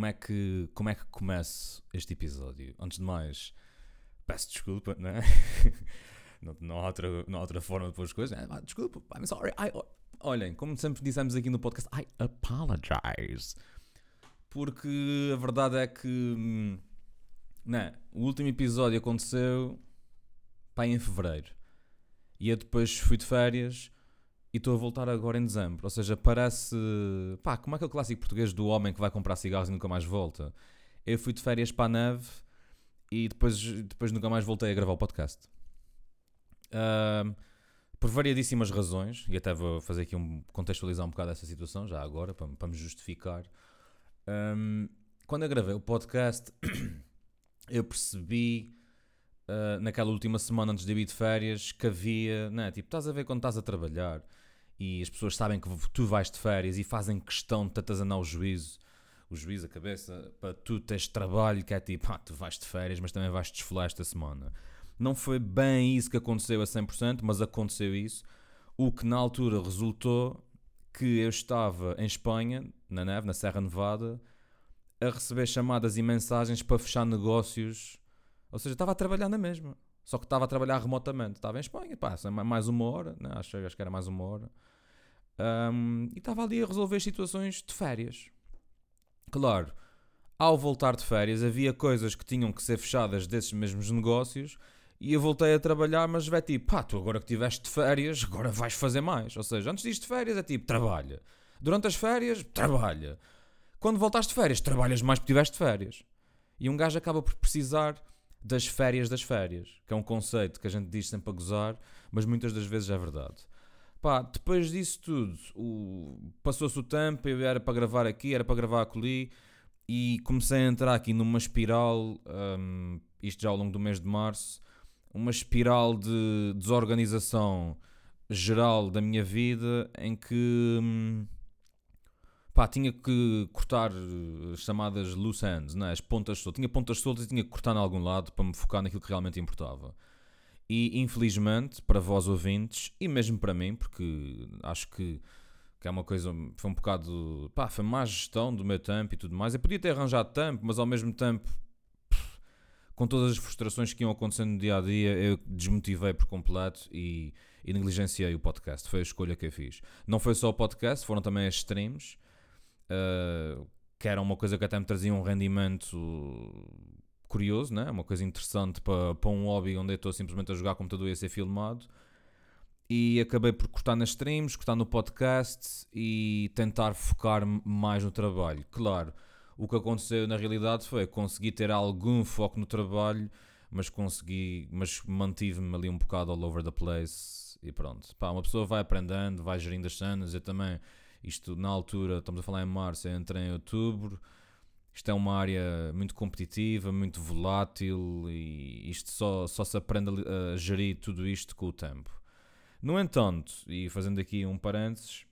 como, é que, como é que começo este episódio? Antes de mais, peço desculpa, não é? não, não, há outra, não outra forma de pôr as coisas. Ah, desculpa, I'm sorry. I, olhem, como sempre dissemos aqui no podcast, I apologize. Porque a verdade é que. hum, Não, o último episódio aconteceu. Pá, em fevereiro. E eu depois fui de férias e estou a voltar agora em dezembro. Ou seja, parece. pá, como é aquele clássico português do homem que vai comprar cigarros e nunca mais volta. Eu fui de férias para a neve e depois, depois nunca mais voltei a gravar o podcast. Ahm, por variadíssimas razões, e até vou fazer aqui um. contextualizar um bocado essa situação, já agora, para, para me justificar. Ahm, quando eu gravei o podcast, eu percebi uh, naquela última semana antes de ir de férias que havia, né, tipo, estás a ver quando estás a trabalhar e as pessoas sabem que tu vais de férias e fazem questão de te atazanar o juízo, o juízo, a cabeça, para tu teres trabalho que é tipo, ah, tu vais de férias, mas também vais desfolar esta semana. Não foi bem isso que aconteceu a 100%, mas aconteceu isso, o que na altura resultou que eu estava em Espanha, na neve, na Serra Nevada, a receber chamadas e mensagens para fechar negócios ou seja, estava a trabalhar na mesma. Só que estava a trabalhar remotamente. Estava em Espanha, pá, mais uma hora, né? acho, acho que era mais uma hora. Um, e estava ali a resolver situações de férias. Claro, ao voltar de férias havia coisas que tinham que ser fechadas desses mesmos negócios e eu voltei a trabalhar, mas é tipo, pá, tu agora que estiveste de férias, agora vais fazer mais. Ou seja, antes disto de férias é tipo, trabalha. Durante as férias, trabalha. Quando voltaste de férias, trabalhas mais porque estiveste de férias. E um gajo acaba por precisar das férias das férias, que é um conceito que a gente diz sempre a gozar, mas muitas das vezes é verdade. Pá, depois disso tudo, o... passou-se o tempo, eu era para gravar aqui, era para gravar ali, e comecei a entrar aqui numa espiral, um, isto já ao longo do mês de março, uma espiral de desorganização geral da minha vida em que. Hum, pá, tinha que cortar as chamadas loose ends, né? as pontas soltas. Tinha pontas soltas e tinha que cortar em algum lado para me focar naquilo que realmente importava. E infelizmente, para vós ouvintes, e mesmo para mim, porque acho que, que é uma coisa, foi um bocado, pá, foi má gestão do meu tempo e tudo mais. Eu podia ter arranjado tempo, mas ao mesmo tempo, com todas as frustrações que iam acontecendo no dia a dia, eu desmotivei por completo e, e negligenciei o podcast. Foi a escolha que eu fiz. Não foi só o podcast, foram também as streams. Uh, que era uma coisa que até me trazia um rendimento curioso, né? uma coisa interessante para, para um hobby onde eu estou simplesmente a jogar computador e a ser filmado. E acabei por cortar nas streams, cortar no podcast e tentar focar mais no trabalho. Claro, o que aconteceu na realidade foi conseguir ter algum foco no trabalho, mas consegui, mas mantive-me ali um bocado all over the place e pronto. Pá, uma pessoa vai aprendendo, vai gerindo as cenas, eu também isto na altura, estamos a falar em março, eu entrei em outubro. Isto é uma área muito competitiva, muito volátil e isto só, só se aprende a, gerir tudo isto com o tempo. No entanto, e fazendo aqui um parênteses,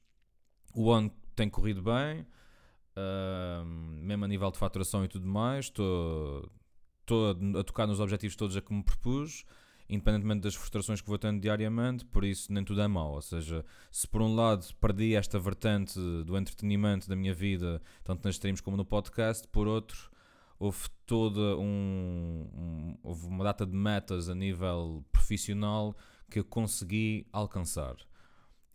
o ano tem corrido bem, uh, mesmo a nível de faturação e tudo mais. Estou a tocar nos objetivos todos a que me propus independentemente das frustrações que vou tendo diariamente, por isso nem tudo é mau. Ou seja, se por um lado perdi esta vertente do entretenimento da minha vida, tanto nas streams como no podcast, por outro, houve toda um, um, houve uma data de metas a nível profissional que eu consegui alcançar.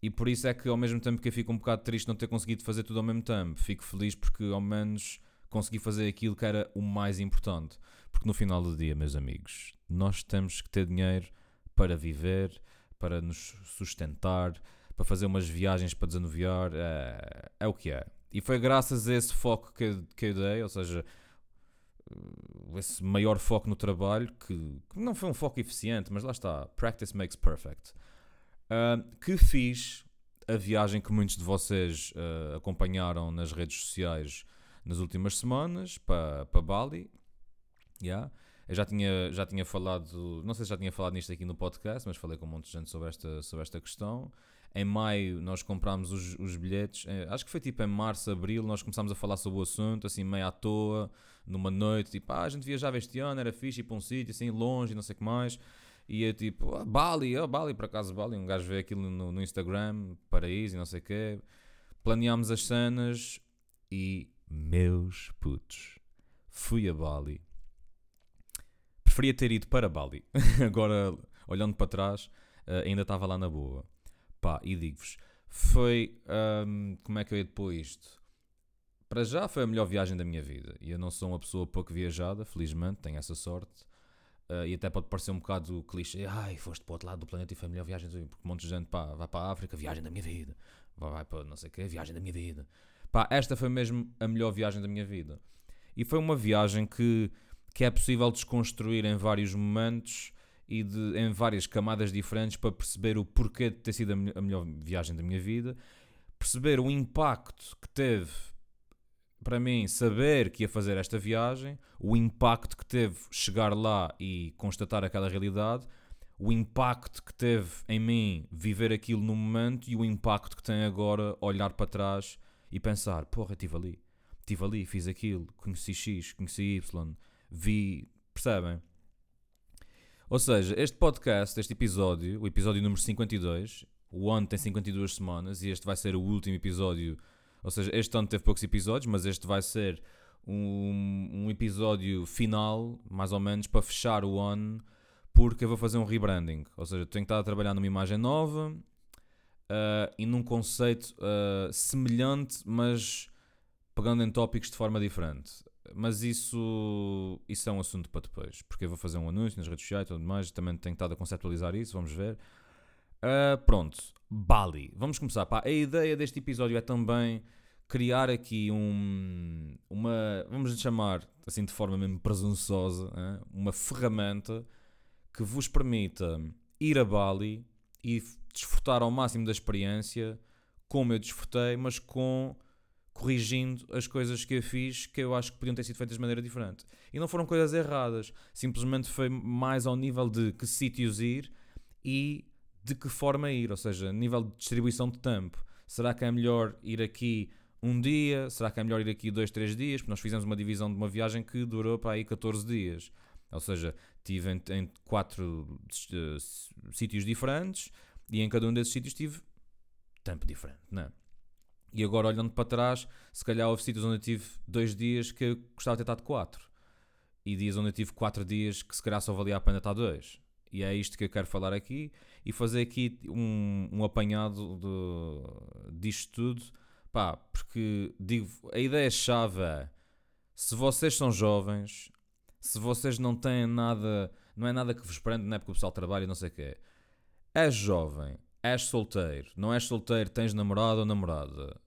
E por isso é que ao mesmo tempo que eu fico um bocado triste não ter conseguido fazer tudo ao mesmo tempo, fico feliz porque ao menos consegui fazer aquilo que era o mais importante. Porque no final do dia, meus amigos, nós temos que ter dinheiro para viver, para nos sustentar, para fazer umas viagens para desanuviar. É, é o que é. E foi graças a esse foco que, que eu dei, ou seja, esse maior foco no trabalho, que, que não foi um foco eficiente, mas lá está, practice makes perfect, uh, que fiz a viagem que muitos de vocês uh, acompanharam nas redes sociais nas últimas semanas para, para Bali. Yeah. Eu já tinha, já tinha falado, não sei se já tinha falado nisto aqui no podcast, mas falei com um monte de gente sobre esta, sobre esta questão. Em maio nós comprámos os, os bilhetes, eh, acho que foi tipo em março, abril, nós começámos a falar sobre o assunto, assim meio à toa, numa noite, tipo, ah, a gente viajava este ano, era fixe ir para um sítio assim longe, não sei o que mais. E eu tipo, ah, Bali, oh, Bali, por acaso Bali, um gajo vê aquilo no, no Instagram, paraíso e não sei o quê. Planeámos as cenas e, meus putos, fui a Bali. Preferia ter ido para Bali. Agora, olhando para trás, uh, ainda estava lá na boa. Pá, e digo-vos, foi. Um, como é que eu ia depois isto? Para já foi a melhor viagem da minha vida. E eu não sou uma pessoa pouco viajada, felizmente, tenho essa sorte. Uh, e até pode parecer um bocado clichê. Ai, foste para o outro lado do planeta e foi a melhor viagem. Porque um monte de gente pá, vai para a África, viagem da minha vida. Vai, vai para não sei o quê, viagem da minha vida. Pá, esta foi mesmo a melhor viagem da minha vida. E foi uma viagem que, que é possível desconstruir em vários momentos e de, em várias camadas diferentes para perceber o porquê de ter sido a, melhor viagem da minha vida, perceber o impacto que teve para mim, saber que ia fazer esta viagem, o impacto que teve chegar lá e constatar aquela realidade, o impacto que teve em mim viver aquilo no momento e o impacto que tem agora olhar para trás e pensar: porra, estive ali, estive ali, fiz aquilo, conheci X, conheci Y, vi. Percebem? Ou seja, este podcast, este episódio, o episódio número 52, o ano tem 52 semanas e este vai ser o último episódio ou seja, este ano teve poucos episódios, mas este vai ser um, um episódio final, mais ou menos, para fechar o ano, porque eu vou fazer um rebranding. Ou seja, tenho que estar a trabalhar numa imagem nova uh, e num conceito uh, semelhante, mas pegando em tópicos de forma diferente. Mas isso, isso é um assunto para depois, porque eu vou fazer um anúncio nas redes sociais e tudo mais, também tenho estado a conceptualizar isso, vamos ver. Uh, pronto, Bali. Vamos começar. Pá, a ideia deste episódio é também criar aqui um, uma, vamos chamar assim de forma mesmo presunçosa, hein? uma ferramenta que vos permita ir a Bali e desfrutar ao máximo da experiência, como eu desfrutei, mas com corrigindo as coisas que eu fiz que eu acho que podiam ter sido feitas de maneira diferente. E não foram coisas erradas, simplesmente foi mais ao nível de que sítios ir e de que forma ir, ou seja, nível de distribuição de tempo. Será que é melhor ir aqui um dia? Será que é melhor ir aqui dois, três dias? Porque nós fizemos uma divisão de uma viagem que durou para aí 14 dias. Ou seja, tive em, em quatro uh, sítios diferentes e em cada um desses sítios tive tempo diferente, não é? E agora olhando para trás, se calhar houve sítios onde eu tive dois dias que eu gostava de ter estado quatro. E dias onde eu tive quatro dias que se calhar só valia a pena estar dois. E é isto que eu quero falar aqui e fazer aqui um, um apanhado de, disto tudo. Pá, porque digo, a ideia-chave é se vocês são jovens, se vocês não têm nada, não é nada que vos prende, não é porque o pessoal trabalha e não sei o quê. És jovem, és solteiro, não és solteiro, tens namorado ou namorada.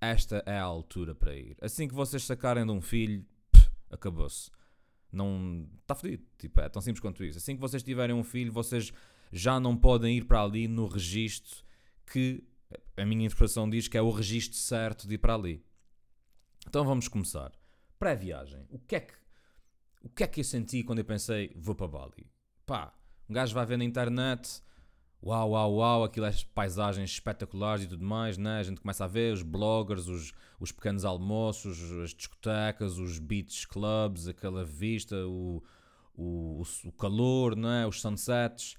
Esta é a altura para ir. Assim que vocês sacarem de um filho, acabou-se. Não. Está fodido. Tipo, é tão simples quanto isso. Assim que vocês tiverem um filho, vocês já não podem ir para ali no registro que a minha interpretação diz que é o registro certo de ir para ali. Então vamos começar. Pré-viagem. O que é que o que é que eu senti quando eu pensei vou para Bali? Pá, um gajo vai ver na internet uau, uau, uau, aquilo é paisagens espetaculares e tudo mais, né? A gente começa a ver os bloggers, os, os pequenos almoços, as discotecas, os beach clubs, aquela vista, o, o, o calor, né? Os sunsets.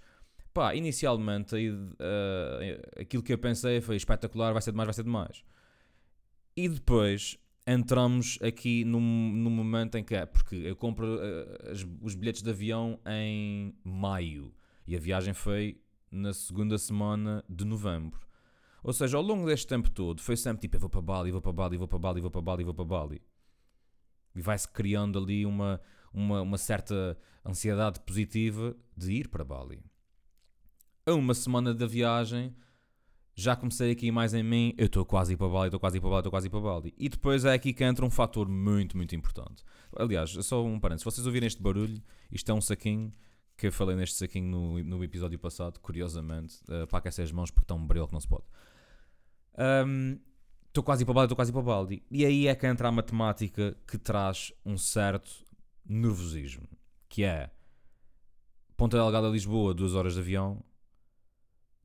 Pá, inicialmente uh, aquilo que eu pensei foi espetacular, vai ser demais, vai ser demais. E depois entramos aqui num, num momento em que é, porque eu compro uh, as, os bilhetes de avião em maio e a viagem foi na segunda semana de novembro. Ou seja, ao longo deste tempo todo, foi sempre tipo: eu vou para Bali, vou para Bali, vou para Bali, vou para Bali, vou para Bali. E vai-se criando ali uma, uma, uma certa ansiedade positiva de ir para Bali. A uma semana da viagem, já comecei aqui mais em mim, eu estou quase ir para Bali, estou quase ir para Bali, estou quase ir para Bali. E depois é aqui que entra um fator muito, muito importante. Aliás, só um parênteses, se vocês ouvirem este barulho, isto é um saquinho que eu falei neste saquinho no, no episódio passado, curiosamente, uh, para aquecer as mãos porque está um bril que não se pode. Estou um, quase para balde, estou quase para balde. E aí é que entra a matemática que traz um certo nervosismo, que é Ponta Delgada Lisboa, 2 horas de avião.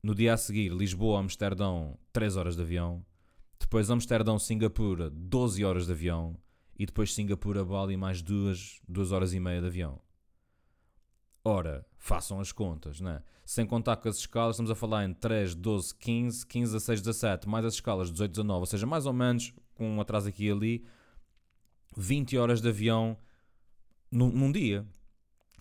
No dia a seguir, Lisboa Amsterdão, 3 horas de avião. Depois Amsterdão Singapura, 12 horas de avião. E depois Singapura Bali mais 2, 2 horas e meia de avião. Ora, façam as contas, né? Sem contar que as escalas, estamos a falar em 3, 12, 15, 15, 16, 17, mais as escalas 18, 19, ou seja, mais ou menos, com um atraso aqui e ali, 20 horas de avião num, num dia.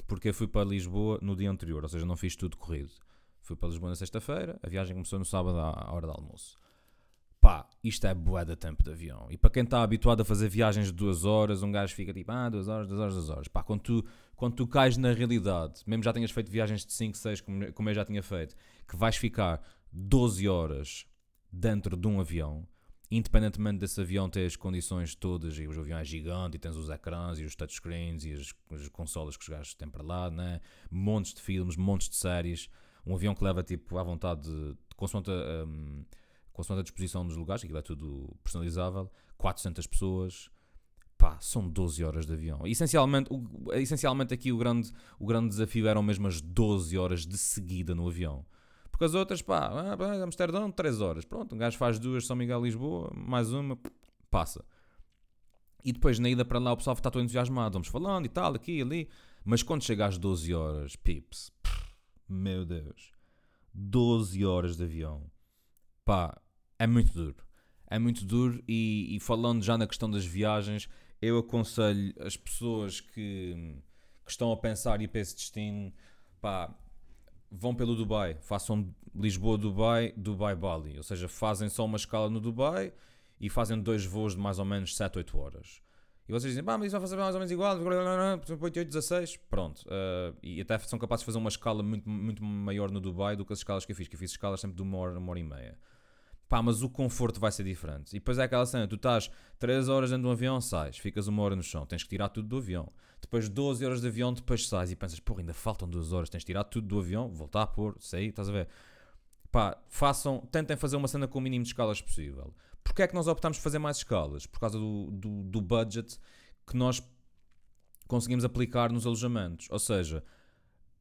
Porque eu fui para Lisboa no dia anterior, ou seja, não fiz tudo corrido. Fui para Lisboa na sexta-feira, a viagem começou no sábado à hora do almoço. Pá, isto é bué de tempo de avião. E para quem está habituado a fazer viagens de duas horas, um gajo fica tipo, ah, duas horas, duas horas, duas horas. Pá, quando tu, quando tu cais na realidade, mesmo já tenhas feito viagens de 5, 6, como, eu já tinha feito, que vais ficar 12 horas dentro de um avião, independentemente desse avião ter as condições todas, e o avião é gigante, e tens os ecrãs, e os touchscreens, e as, as consolas que os gajos têm para lá, né? montes de filmes, montes de séries, um avião que leva tipo à vontade de, de consoante, um, consoante a disposição dos lugares, aquilo é tudo personalizável, 400 pessoas, pá, são 12 horas de avião. essencialmente, o, essencialmente aqui o grande, o grande desafio eram mesmo as 12 horas de seguida no avião. Porque as outras, pá, ah, Amsterdão, 3 horas. Pronto, um gajo faz duas, São Miguel, Lisboa, mais uma, passa. E depois, na ida para lá, o pessoal está todo entusiasmado. Vamos falando e tal, aqui e ali. Mas quando chega às 12 horas, pips, meu Deus, 12 horas de avião. Pá, é muito duro. É muito duro e, e falando já na questão das viagens, eu aconselho as pessoas que, que estão a pensar ir para esse destino, pá, vão pelo Dubai, façam Lisboa-Dubai, Dubai-Bali, ou seja, fazem só uma escala no Dubai e fazem dois voos de mais ou menos 7, 8 horas. E vocês dizem, pá, mas isso vai fazer mais ou menos igual, 8, 8, 16, pronto. Uh, e até são capazes de fazer uma escala muito, muito maior no Dubai do que as escalas que eu fiz, que eu fiz escalas sempre de uma hora, uma hora e meia. Pá, mas o conforto vai ser diferente. E depois é aquela cena, tu estás 3 horas dentro de um avião, sais, ficas uma hora no chão, tens que tirar tudo do avião. Depois 12 horas de avião, depois sais e pensas, porra, ainda faltam 2 horas, tens de tirar tudo do avião, voltar a pôr, sair, estás a ver? Pá, façam, tentem fazer uma cena com o mínimo de escalas possível. Porquê é que nós optamos por fazer mais escalas? Por causa do, do, do budget que nós conseguimos aplicar nos alojamentos. Ou seja,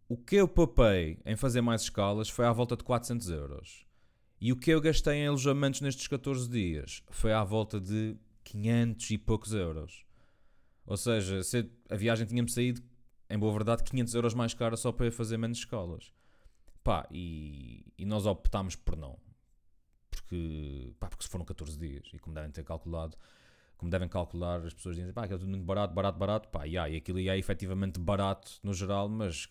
o que eu papei em fazer mais escalas foi à volta de 400 euros. E o que eu gastei em alojamentos nestes 14 dias foi à volta de 500 e poucos euros. Ou seja, se a viagem tinha-me saído, em boa verdade, 500 euros mais cara só para eu fazer menos escalas. Pá, e, e nós optámos por não. Porque, pá, porque foram 14 dias, e como devem ter calculado, como devem calcular, as pessoas dizem, pá, aquilo é tudo muito barato, barato, barato, pá, yeah, e aquilo é efetivamente barato no geral, mas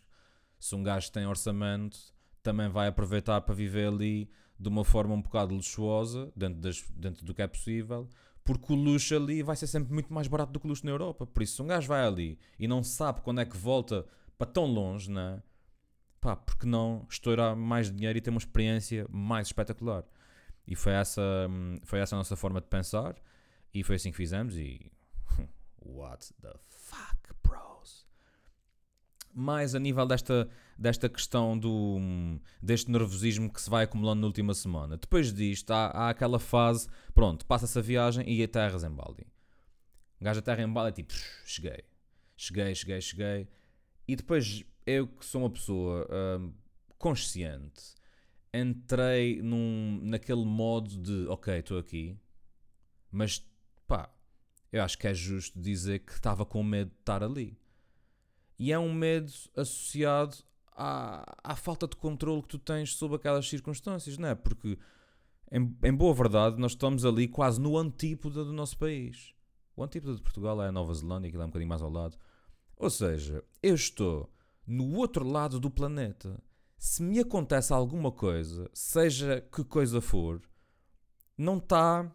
se um gajo tem orçamento, também vai aproveitar para viver ali de uma forma um bocado luxuosa, dentro, das, dentro do que é possível, porque o luxo ali vai ser sempre muito mais barato do que o luxo na Europa. Por isso, se um gajo vai ali e não sabe quando é que volta para tão longe, né? pá, porque não estourar mais dinheiro e ter uma experiência mais espetacular? E foi essa, foi essa a nossa forma de pensar, e foi assim que fizemos. E what the fuck, bros? Mais a nível desta desta questão do, deste nervosismo que se vai acumulando na última semana. Depois disto, há, há aquela fase, pronto, passa-se a viagem e aterras em Bali. O gajo aterra em Bali é tipo, cheguei, cheguei, cheguei, cheguei. E depois, eu que sou uma pessoa hum, consciente, entrei num, naquele modo de, ok, estou aqui, mas pá, eu acho que é justo dizer que estava com medo de estar ali. E é um medo associado à, à falta de controle que tu tens sobre aquelas circunstâncias, não é? Porque, em, em boa verdade, nós estamos ali quase no antípoda do nosso país. O antípoda de Portugal é a Nova Zelândia, aquilo é um bocadinho mais ao lado. Ou seja, eu estou no outro lado do planeta. Se me acontece alguma coisa, seja que coisa for, não está.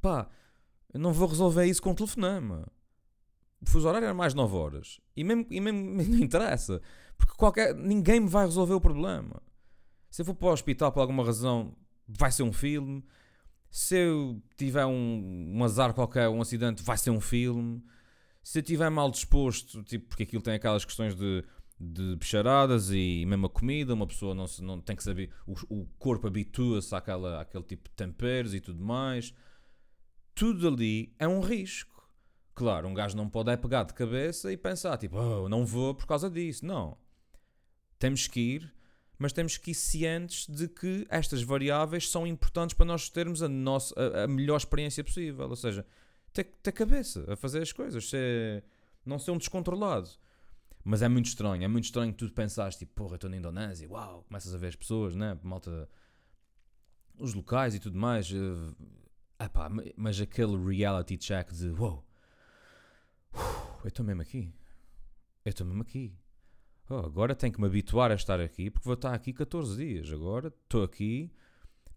Pá, eu não vou resolver isso com um telefonema. O fuso horário era mais 9 horas. E mesmo, e mesmo não interessa. Porque qualquer, ninguém me vai resolver o problema. Se eu for para o hospital por alguma razão, vai ser um filme. Se eu tiver um, um azar qualquer, um acidente, vai ser um filme. Se eu estiver mal disposto, tipo, porque aquilo tem aquelas questões de, de e mesmo a comida, uma pessoa não, não tem que saber, o, o corpo habitua-se àquela, àquele tipo de temperos e tudo mais. Tudo ali é um risco. Claro, um gajo não pode é pegar de cabeça e pensar, tipo, oh, não vou por causa disso. Não. Temos que ir, mas temos que ir cientes de que estas variáveis são importantes para nós termos a, nossa, a, a melhor experiência possível. Ou seja, ter, ter cabeça a fazer as coisas, ser, não ser um descontrolado. Mas é muito estranho, é muito estranho que tu pensaste, tipo, porra, estou na Indonésia, uau, começas a ver as pessoas, né? Malta, os locais e tudo mais. Uh, epá, mas aquele reality check de, uau, eu estou mesmo aqui. Eu estou mesmo aqui. Oh, agora tenho que me habituar a estar aqui, porque vou estar aqui 14 dias. Agora estou aqui,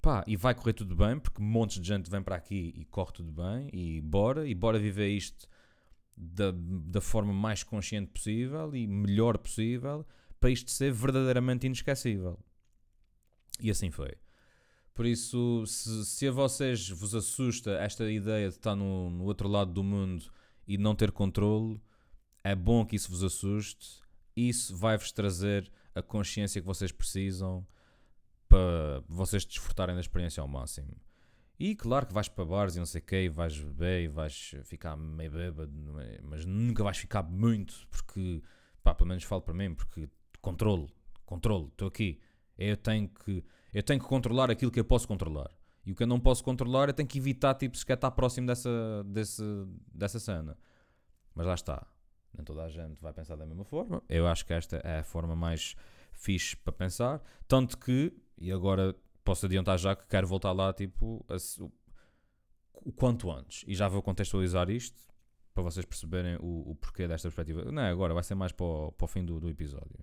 pá, e vai correr tudo bem, porque montes de gente vem para aqui e corre tudo bem, e bora, e bora viver isto da, da forma mais consciente possível e melhor possível para isto ser verdadeiramente inesquecível. E assim foi. Por isso, se, se a vocês vos assusta esta ideia de estar no, no outro lado do mundo e não ter controle, é bom que isso vos assuste. Isso vai-vos trazer a consciência que vocês precisam para vocês desfrutarem da experiência ao máximo. E claro que vais para bares e não sei o quê, e vais beber e vais ficar meio bêbado, é? mas nunca vais ficar muito, porque, pá, pelo menos falo para mim, porque controle, controle, estou aqui. Eu tenho, que, eu tenho que controlar aquilo que eu posso controlar. E o que eu não posso controlar, eu tenho que evitar, tipo, se quer estar próximo dessa, desse, dessa cena. Mas lá está. Nem toda a gente vai pensar da mesma forma. Eu acho que esta é a forma mais fixe para pensar. Tanto que, e agora posso adiantar já que quero voltar lá tipo a, o, quanto antes. E já vou contextualizar isto para vocês perceberem o, o porquê desta perspectiva. Não é agora, vai ser mais para o, para o fim do, do episódio.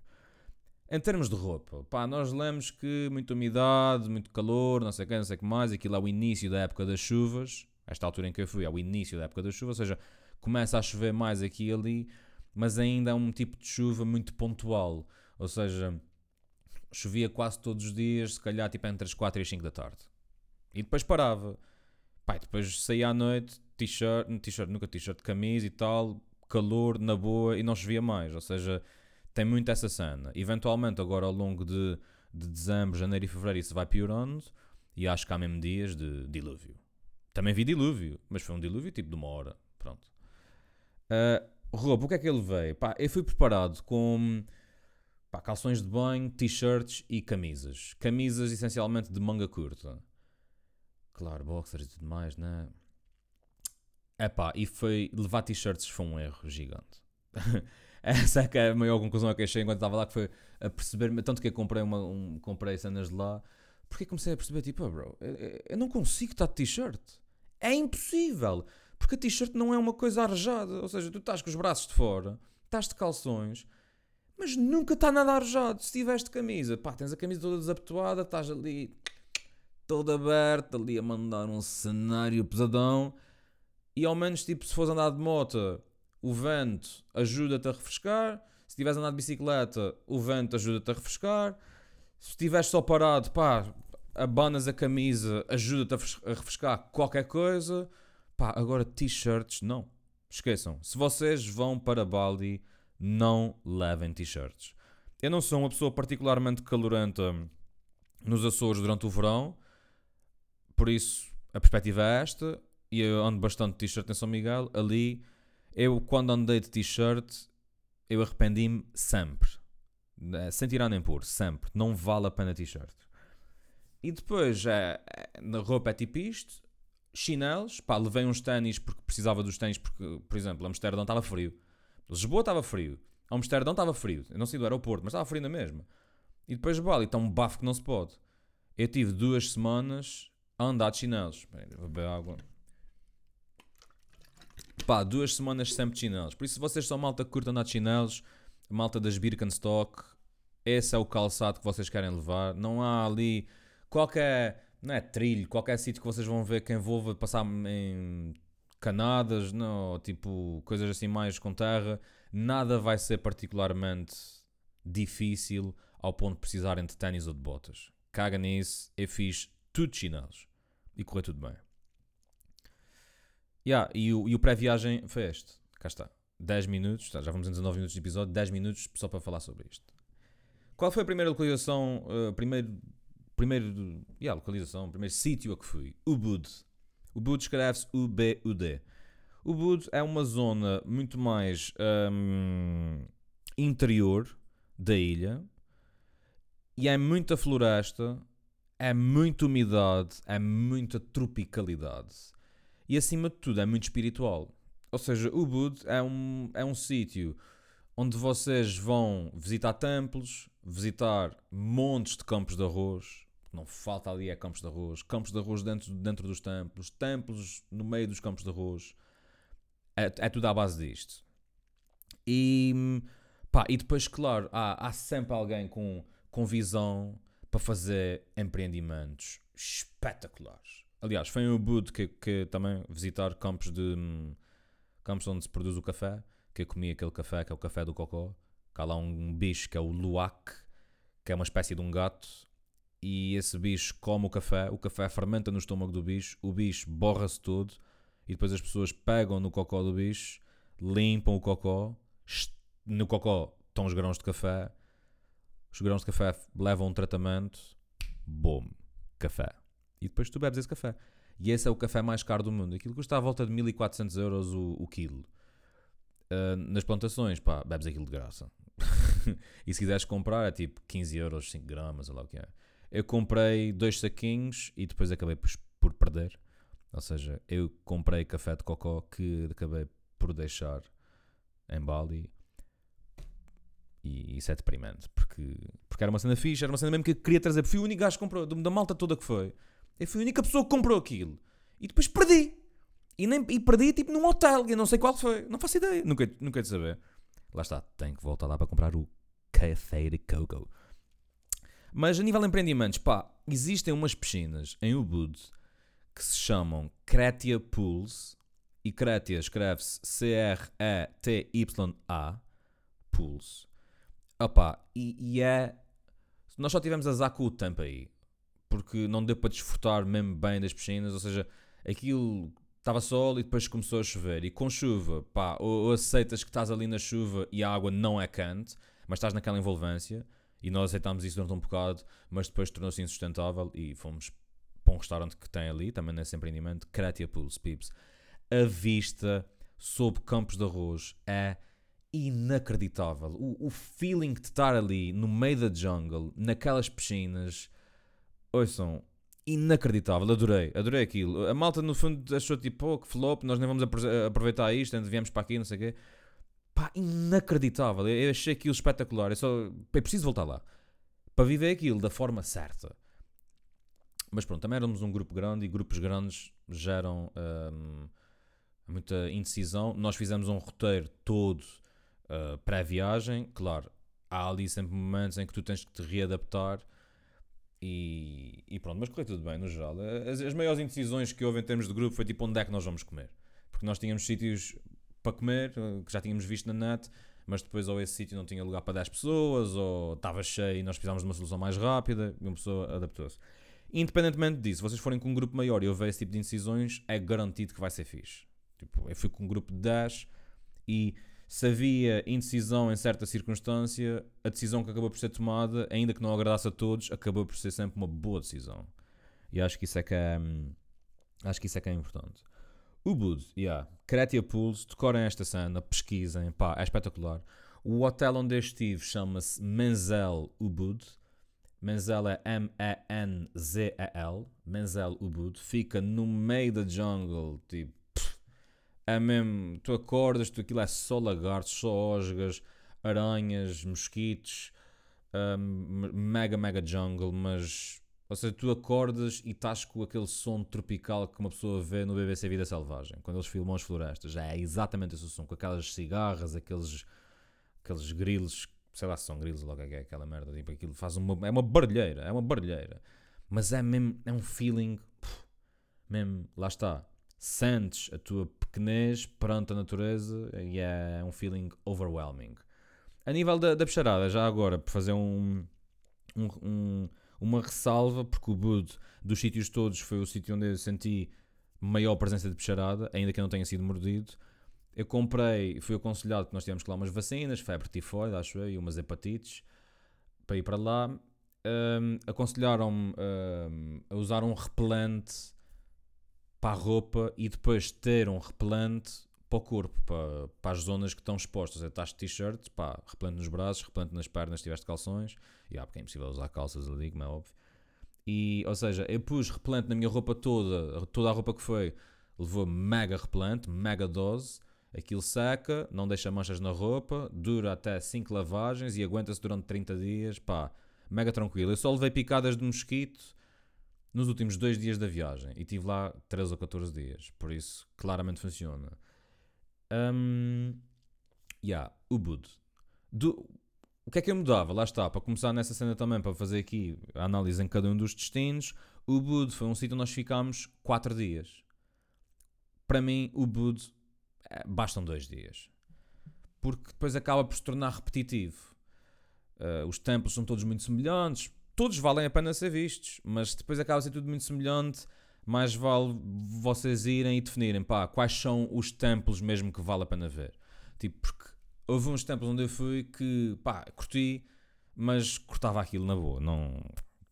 Em termos de roupa, pá, nós lemos que muita umidade, muito calor, não sei o que, não sei o que mais. Aquilo é o início da época das chuvas. Esta altura em que eu fui é o início da época das chuvas, ou seja, começa a chover mais aqui e ali, mas ainda é um tipo de chuva muito pontual. Ou seja, chovia quase todos os dias, se calhar tipo entre as 4 e as 5 da tarde. E depois parava. Pai, depois saía à noite, t-shirt, t-shirt, nunca t-shirt, camisa e tal, calor na boa e não chovia mais. Ou seja, tem muito essa cena. Eventualmente, agora ao longo de, de dezembro, janeiro e fevereiro, isso vai piorando e acho que há mesmo dias de dilúvio. Também vi dilúvio, mas foi um dilúvio tipo de uma hora. Pronto. Uh, roupa, o que é que ele veio? Pá, eu fui preparado com Pá, calções de banho, t-shirts e camisas. Camisas essencialmente de manga curta. Claro, boxers e tudo mais, né? É pá, e foi. Levar t-shirts foi um erro gigante. Essa é que é a maior conclusão que achei enquanto estava lá, que foi a perceber. Tanto que eu comprei, uma, um, comprei cenas de lá, porque comecei a perceber, tipo, oh, bro, eu, eu não consigo estar de t-shirt. É impossível. Porque a t-shirt não é uma coisa arejada. Ou seja, tu estás com os braços de fora, estás de calções mas nunca está nada arejado. Se tiveste camisa, pá, tens a camisa toda desabotoada, estás ali todo aberto, ali a mandar um cenário pesadão. E ao menos, tipo, se fores andar de moto, o vento ajuda-te a refrescar. Se estiveres a andar de bicicleta, o vento ajuda-te a refrescar. Se estiveres só parado, pá, abanas a camisa, ajuda-te a refrescar qualquer coisa. Pá, agora t-shirts, não. Esqueçam. Se vocês vão para Bali não levem t-shirts. Eu não sou uma pessoa particularmente calorenta nos Açores durante o verão, por isso a perspectiva é esta. E eu ando bastante t-shirt em São Miguel. Ali, eu quando andei de t-shirt, eu arrependi-me sempre. É, sem tirar nem pôr, sempre. Não vale a pena t-shirt. E depois, é, é, na roupa é tipo isto. Chinelos, pá, levei uns ténis porque precisava dos ténis porque, por exemplo, Amsterdão estava frio. Lisboa estava frio. Amsterdão estava frio. Eu não sei do aeroporto, mas estava frio na mesma. E depois Bali está um bafo que não se pode. Eu tive duas semanas a andar de chinelos. Vou beber água. Pá, duas semanas sempre de chinelos. Por isso, se vocês são malta que curta andar de chinelos, malta das Birkenstock, esse é o calçado que vocês querem levar. Não há ali qualquer, não é trilho, qualquer sítio que vocês vão ver que envolva passar em canadas, não, tipo coisas assim mais com terra, nada vai ser particularmente difícil ao ponto de precisarem de ténis ou de botas. Caga nisso, eu fiz tudo chinelos e correu tudo bem. Yeah, e o, e o pré-viagem foi este. Cá está. 10 minutos, já vamos em 19 minutos de episódio, 10 minutos só para falar sobre isto. Qual foi a primeira localização, uh, primeiro, primeiro, yeah, localização, primeiro sítio a que fui? Ubud. Ubud escreve-se U-B-U-D. Ubud é uma zona muito mais um, interior da ilha e é muita floresta, é muita umidade, é muita tropicalidade e acima de tudo é muito espiritual. Ou seja, Ubud é um, é um sítio onde vocês vão visitar templos, visitar montes de campos de arroz. Não falta ali é campos de arroz, campos de arroz dentro, dentro dos templos, templos no meio dos campos de arroz. É, é tudo à base disto. E, pá, e depois, claro, há, há sempre alguém com, com visão para fazer empreendimentos espetaculares. Aliás, foi um Ubud que, que também visitar campos de campos onde se produz o café, que eu comi aquele café, que é o café do cocó. Cá lá um bicho que é o luac, que é uma espécie de um gato, e esse bicho come o café, o café fermenta no estômago do bicho, o bicho borra-se todo, e depois as pessoas pegam no cocó do bicho, limpam o cocó, no cocó estão os grãos de café, os grãos de café levam um tratamento, boom, café. E depois tu bebes esse café. E esse é o café mais caro do mundo. Aquilo custa à volta de 1400 euros o, o quilo. Uh, nas plantações, pá, bebes aquilo de graça. e se quiseres comprar é tipo 15 euros, 5 gramas, ou lá o que é. Eu comprei dois saquinhos e depois acabei por, por perder. Ou seja, eu comprei café de cocó que acabei por deixar em Bali. E isso é deprimente, porque, porque era uma cena fixe, era uma cena mesmo que eu queria trazer. Fui o único gajo que comprou, da malta toda que foi. Eu fui a única pessoa que comprou aquilo. E depois perdi. E, nem, e perdi tipo num hotel, eu não sei qual foi. Não faço ideia, nunca, nunca de saber. Lá está, tenho que voltar lá para comprar o café de coco. Mas a nível de empreendimentos, pá, existem umas piscinas em Ubud que se chamam Cretia Pools. E Cretia escreve-se C-R-E-T-Y-A Pools. Opá, e, e é. Nós só tivemos azar com o tempo aí porque não deu para desfrutar mesmo bem das piscinas, ou seja, aquilo estava sol e depois começou a chover. E com chuva, pá, ou, ou, aceitas que estás ali na chuva e a água não é quente, mas estás naquela envolvência. E nós aceitámos isso durante um bocado, mas depois tornou-se insustentável e fomos para um restaurante que tem ali, também nesse empreendimento, Kratia Pools, Pips. A vista sob campos de arroz é inacreditável. O, o feeling de estar ali no meio da jungle, naquelas piscinas, ouçam, inacreditável, adorei, adorei aquilo. A malta no fundo achou tipo, oh, que flop, nós nem vamos aproveitar isto, viemos para aqui, não sei o quê. Pá, inacreditável, eu achei aquilo espetacular, eu só, é preciso voltar lá, para viver aquilo da forma certa. Mas pronto, também éramos um grupo grande e grupos grandes geram hum, muita indecisão. Nós fizemos um roteiro todo uh, pré-viagem, claro, há ali sempre momentos em que tu tens que te readaptar e, e, pronto, mas correu tudo bem no geral. As, as maiores indecisões que houve em termos de grupo foi tipo onde é que nós vamos comer. Porque nós tínhamos sítios para comer que já tínhamos visto na net, mas depois ou esse sítio não tinha lugar para 10 pessoas, ou estava cheio e nós precisávamos de uma solução mais rápida e uma pessoa adaptou-se. Independentemente disso, se vocês forem com um grupo maior e houver esse tipo de indecisões, é garantido que vai ser fixe. Tipo, eu fui com um grupo de 10 e se havia indecisão em certa circunstância, a decisão que acabou por ser tomada, ainda que não agradasse a todos, acabou por ser sempre uma boa decisão. E acho que isso é que é, hum, acho que isso é que é importante. Ubud, yeah. Cretia Pools, decorem esta cena, pesquisem, pá, é espetacular. O hotel onde eu estive chama-se Menzel Ubud. Menzel é M-E-N-Z-E-L. Menzel Ubud. Fica no meio da jungle, tipo, é mesmo, tu acordas, tu aquilo é só lagartos, só osgas, aranhas, mosquitos, um, mega, mega jungle, mas. Ou seja, tu acordas e estás com aquele som tropical que uma pessoa vê no BBC Vida Selvagem, quando eles filmam as florestas. É exatamente esse o som, com aquelas cigarras, aqueles, aqueles grilos, sei lá se são grilos, logo é aquela merda, tipo, aquilo faz uma. É uma barulheira, é uma barulheira. Mas é mesmo, é um feeling, pff, mesmo, lá está, sentes a tua pequenez perante a natureza e é um feeling overwhelming. A nível da, da bicharada, já agora, por fazer um, um, um, uma ressalva, porque o Bud dos sítios todos foi o sítio onde eu senti maior presença de bicharada, ainda que eu não tenha sido mordido. Eu comprei, fui aconselhado que nós que lá umas vacinas, febre tifoide, acho eu, e umas hepatites, para ir para lá. Um, Aconselharam-me um, a usar um repelente para a roupa e depois ter um repelente para o corpo, para, para as zonas que estão expostas. É, estás de t-shirt, pá, repelente nos braços, repelente nas pernas se tiveste calções. E ah, porque é impossível usar calças ali, como é óbvio. E, ou seja, eu pus repelente na minha roupa toda, toda a roupa que foi levou mega repelente, mega dose. Aquilo seca, não deixa manchas na roupa, dura até 5 lavagens e aguenta-se durante 30 dias. Pá, mega tranquilo. Eu só levei picadas de mosquito nos últimos dois dias da viagem e tive lá 13 ou 14 dias. Por isso, claramente funciona. Um, yeah, o Bud. Do, o que é que eu mudava? Lá está, para começar nessa cena também, para fazer aqui a análise em cada um dos destinos. O Bud foi um sítio onde nós ficámos 4 dias. Para mim, o Bud é, bastam 2 dias. Porque depois acaba por se tornar repetitivo. Uh, os templos são todos muito semelhantes, todos valem a pena ser vistos, mas depois acaba a ser tudo muito semelhante. Mais vale vocês irem e definirem pá, quais são os templos mesmo que vale a pena ver. Tipo, porque houve uns templos onde eu fui que pá, curti, mas cortava aquilo na boa. Não,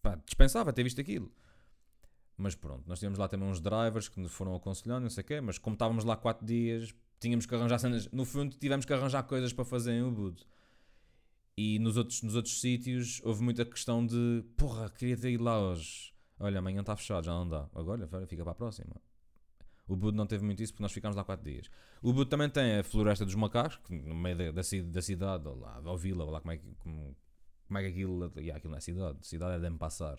pá, dispensava ter visto aquilo. Mas pronto, nós tínhamos lá também uns drivers que nos foram aconselhando, não sei o quê, mas como estávamos lá 4 dias, tínhamos que arranjar cenas. No fundo, tivemos que arranjar coisas para fazer em Ubud. E nos outros, nos outros sítios houve muita questão de porra, queria ter ido lá hoje. Olha, amanhã está fechado, já não dá. Agora fica para a próxima. O Bud não teve muito isso porque nós ficámos lá 4 dias. O Bud também tem a Floresta dos Macacos, que no meio da, da, da cidade, ou lá, ou vila, ou lá como é que, como, como é que aquilo. Yeah, aquilo não é cidade, cidade é de passar.